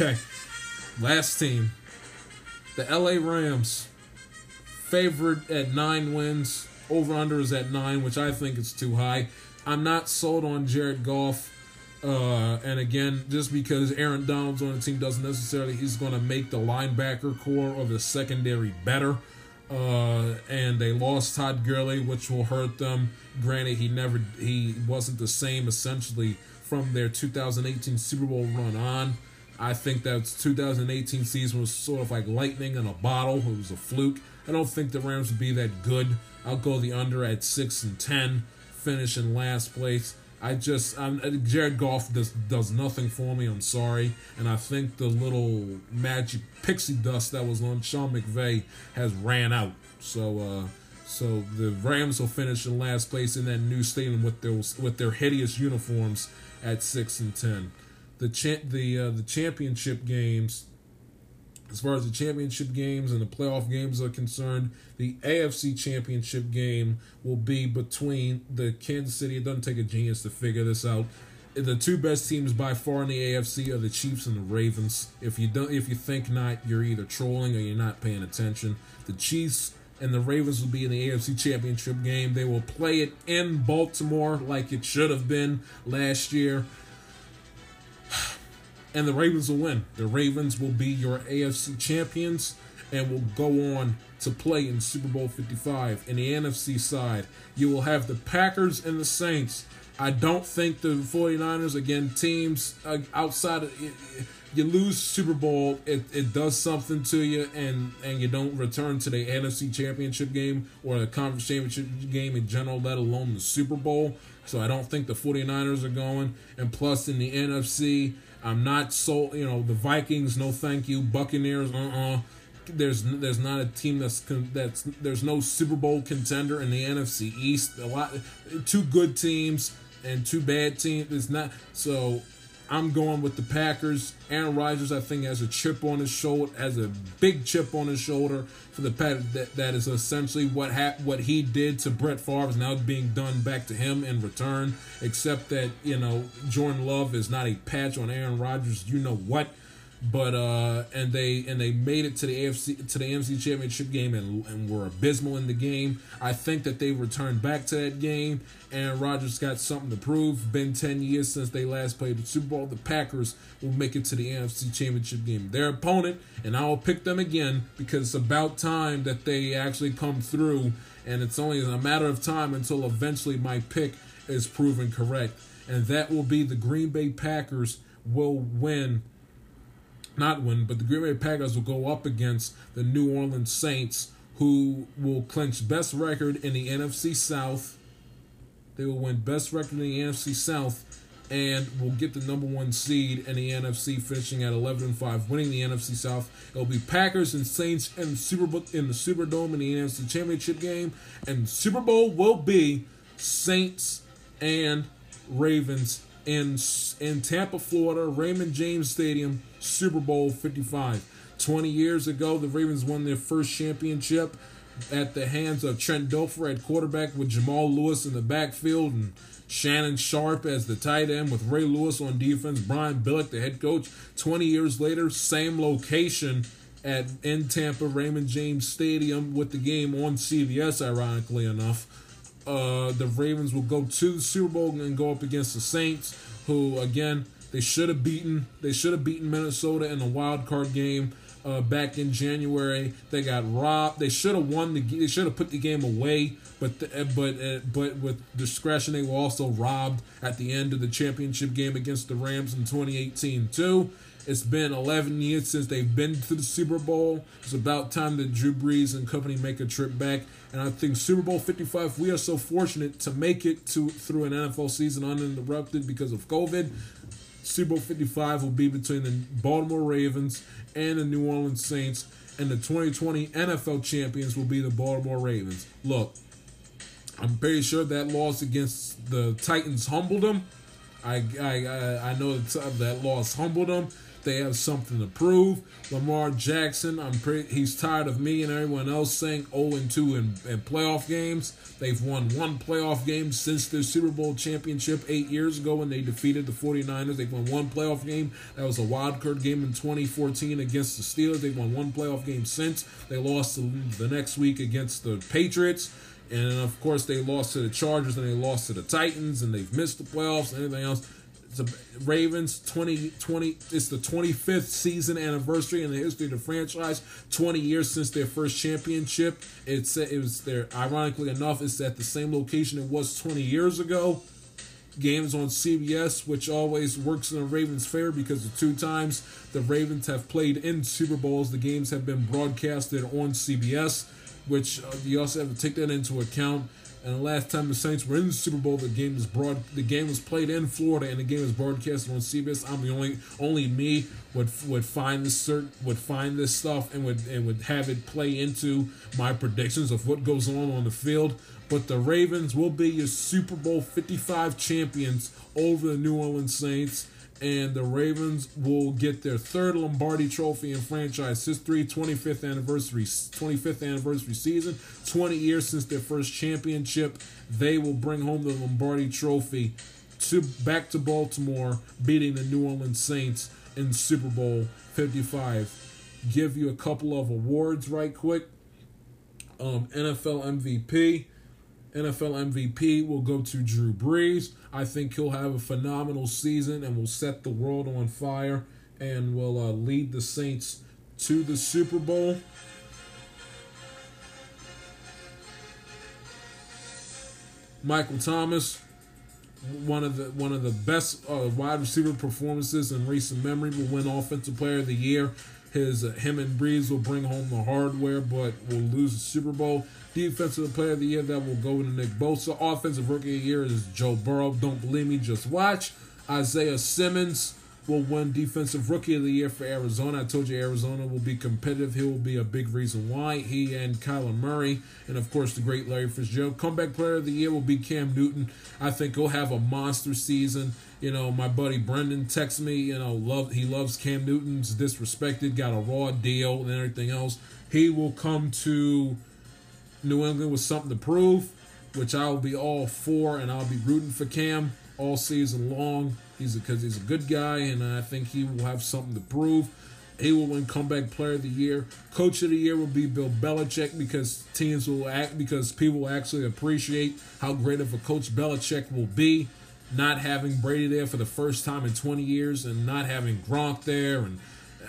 Okay. Last team. The LA Rams. Favored at nine wins. Over under is at nine, which I think is too high. I'm not sold on Jared Goff. Uh, and again, just because Aaron Donald's on the team doesn't necessarily he's going to make the linebacker corps of the secondary better. Uh, and they lost Todd Gurley, which will hurt them. Granted, he never he wasn't the same essentially from their 2018 Super Bowl run on. I think that 2018 season was sort of like lightning in a bottle. It was a fluke. I don't think the Rams would be that good. I'll go the under at six and ten, finish in last place. I just I'm, Jared Goff does does nothing for me. I'm sorry, and I think the little magic pixie dust that was on Sean McVay has ran out. So uh, so the Rams will finish in last place in that new stadium with their with their hideous uniforms at six and ten the cha- the uh, the championship games, as far as the championship games and the playoff games are concerned, the AFC championship game will be between the Kansas City. It doesn't take a genius to figure this out. The two best teams by far in the AFC are the Chiefs and the Ravens. If you don't, if you think not, you're either trolling or you're not paying attention. The Chiefs and the Ravens will be in the AFC Championship game. They will play it in Baltimore like it should have been last year and the Ravens will win. The Ravens will be your AFC champions and will go on to play in Super Bowl 55. In the NFC side, you will have the Packers and the Saints. I don't think the 49ers, again, teams uh, outside of you lose Super Bowl, it, it does something to you, and, and you don't return to the NFC Championship game or the Conference Championship game in general, let alone the Super Bowl. So I don't think the 49ers are going. And plus, in the NFC, I'm not so you know the Vikings. No, thank you. Buccaneers. Uh uh-uh. uh There's there's not a team that's that's there's no Super Bowl contender in the NFC East. A lot, two good teams and two bad teams. It's not so. I'm going with the Packers. Aaron Rodgers, I think, has a chip on his shoulder, has a big chip on his shoulder for the Packers. That, that is essentially what ha- what he did to Brett Favre is now being done back to him in return. Except that you know Jordan Love is not a patch on Aaron Rodgers. You know what? But uh and they and they made it to the AFC to the NFC championship game and and were abysmal in the game. I think that they returned back to that game and Rodgers got something to prove. Been 10 years since they last played the Super Bowl. The Packers will make it to the NFC championship game. Their opponent and I will pick them again because it's about time that they actually come through and it's only a matter of time until eventually my pick is proven correct. And that will be the Green Bay Packers will win not win, but the Green Bay Packers will go up against the New Orleans Saints, who will clinch best record in the NFC South. They will win best record in the NFC South and will get the number one seed in the NFC, finishing at 11 and 5, winning the NFC South. It'll be Packers and Saints in the Super Bowl, in the Superdome in the NFC Championship game, and Super Bowl will be Saints and Ravens in in Tampa, Florida, Raymond James Stadium, Super Bowl 55. 20 years ago, the Ravens won their first championship at the hands of Trent Dilfer at quarterback with Jamal Lewis in the backfield and Shannon Sharpe as the tight end with Ray Lewis on defense, Brian Billick, the head coach. 20 years later, same location at in Tampa, Raymond James Stadium with the game on CBS, ironically enough. Uh, the Ravens will go to the Super Bowl and go up against the Saints, who again they should have beaten. They should have beaten Minnesota in the wild card game uh, back in January. They got robbed. They should have won the. They should have put the game away, but the, but uh, but with discretion, they were also robbed at the end of the championship game against the Rams in 2018 too. It's been 11 years since they've been to the Super Bowl. It's about time that Drew Brees and company make a trip back. And I think Super Bowl 55, we are so fortunate to make it to through an NFL season uninterrupted because of COVID. Super Bowl 55 will be between the Baltimore Ravens and the New Orleans Saints, and the 2020 NFL champions will be the Baltimore Ravens. Look, I'm pretty sure that loss against the Titans humbled them. I I I know that loss humbled them. They have something to prove. Lamar Jackson, I'm pretty. He's tired of me and everyone else saying 0 and 2 in, in playoff games. They've won one playoff game since their Super Bowl championship eight years ago when they defeated the 49ers. They've won one playoff game. That was a wild card game in 2014 against the Steelers. They've won one playoff game since. They lost the next week against the Patriots. And of course, they lost to the Chargers and they lost to the Titans, and they've missed the playoffs and else the Ravens 2020 it's the 25th season anniversary in the history of the franchise 20 years since their first championship. It's it was there ironically enough it's at the same location it was 20 years ago. Games on CBS which always works in the Ravens favor because the two times. The Ravens have played in Super Bowls. The games have been broadcasted on CBS which uh, you also have to take that into account and the last time the Saints were in the Super Bowl, the game was broad. The game was played in Florida, and the game was broadcasted on CBS. I'm the only only me would would find this cert, would find this stuff and would and would have it play into my predictions of what goes on on the field. But the Ravens will be your Super Bowl 55 champions over the New Orleans Saints and the Ravens will get their third Lombardi Trophy in franchise history, 25th anniversary, 25th anniversary season, 20 years since their first championship. They will bring home the Lombardi Trophy to back to Baltimore, beating the New Orleans Saints in Super Bowl 55. Give you a couple of awards right quick. Um, NFL MVP. NFL MVP will go to Drew Brees. I think he'll have a phenomenal season and will set the world on fire and will uh, lead the Saints to the Super Bowl. Michael Thomas, one of the one of the best uh, wide receiver performances in recent memory, will win Offensive Player of the Year. His uh, him and Brees will bring home the hardware, but will lose the Super Bowl. Defensive Player of the Year that will go to Nick Bosa. Offensive Rookie of the Year is Joe Burrow. Don't believe me? Just watch. Isaiah Simmons will win Defensive Rookie of the Year for Arizona. I told you Arizona will be competitive. He will be a big reason why. He and Kyler Murray, and of course the great Larry Fitzgerald. Comeback Player of the Year will be Cam Newton. I think he'll have a monster season. You know, my buddy Brendan texts me. You know, love he loves Cam Newton's disrespected, got a raw deal and everything else. He will come to New England with something to prove, which I will be all for, and I'll be rooting for Cam all season long. He's because he's a good guy, and I think he will have something to prove. He will win comeback player of the year. Coach of the year will be Bill Belichick because teams will act because people will actually appreciate how great of a coach Belichick will be not having Brady there for the first time in 20 years and not having Gronk there. And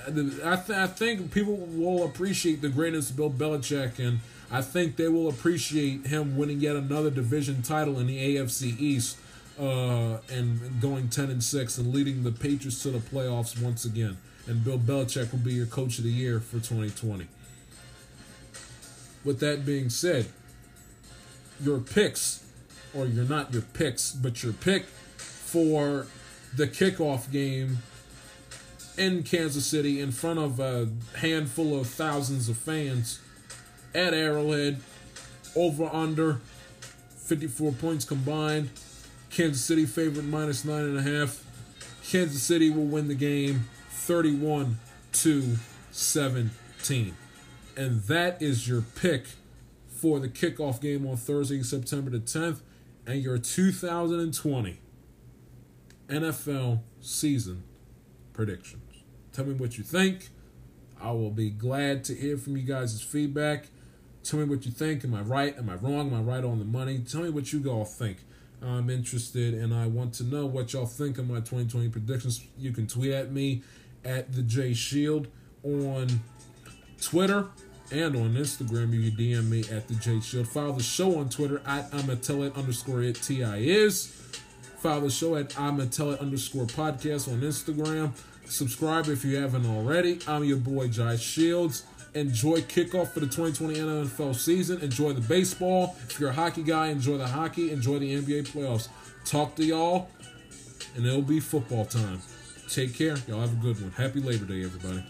uh, I, th- I think people will appreciate the greatness of Bill Belichick, and I think they will appreciate him winning yet another division title in the AFC East uh, and going 10 and 6 and leading the Patriots to the playoffs once again. And Bill Belichick will be your coach of the year for 2020. With that being said, your picks or you're not your picks, but your pick for the kickoff game in Kansas City in front of a handful of thousands of fans at Arrowhead, over under 54 points combined. Kansas City favorite minus nine and a half. Kansas City will win the game 31 to 17. And that is your pick for the kickoff game on Thursday, September the 10th, and your 2020 NFL season predictions. Tell me what you think. I will be glad to hear from you guys' feedback. Tell me what you think. Am I right? Am I wrong? Am I right on the money? Tell me what you all think. I'm interested and I want to know what y'all think of my 2020 predictions. You can tweet at me at the J Shield on Twitter and on Instagram. You can DM me at the J Shield. Follow the show on Twitter at I'm a tell it underscore it T I is. Follow the show at I'm a tell it underscore podcast on Instagram. Subscribe if you haven't already. I'm your boy Jai Shields. Enjoy kickoff for the 2020 NFL season. Enjoy the baseball. If you're a hockey guy, enjoy the hockey. Enjoy the NBA playoffs. Talk to y'all, and it'll be football time. Take care. Y'all have a good one. Happy Labor Day, everybody.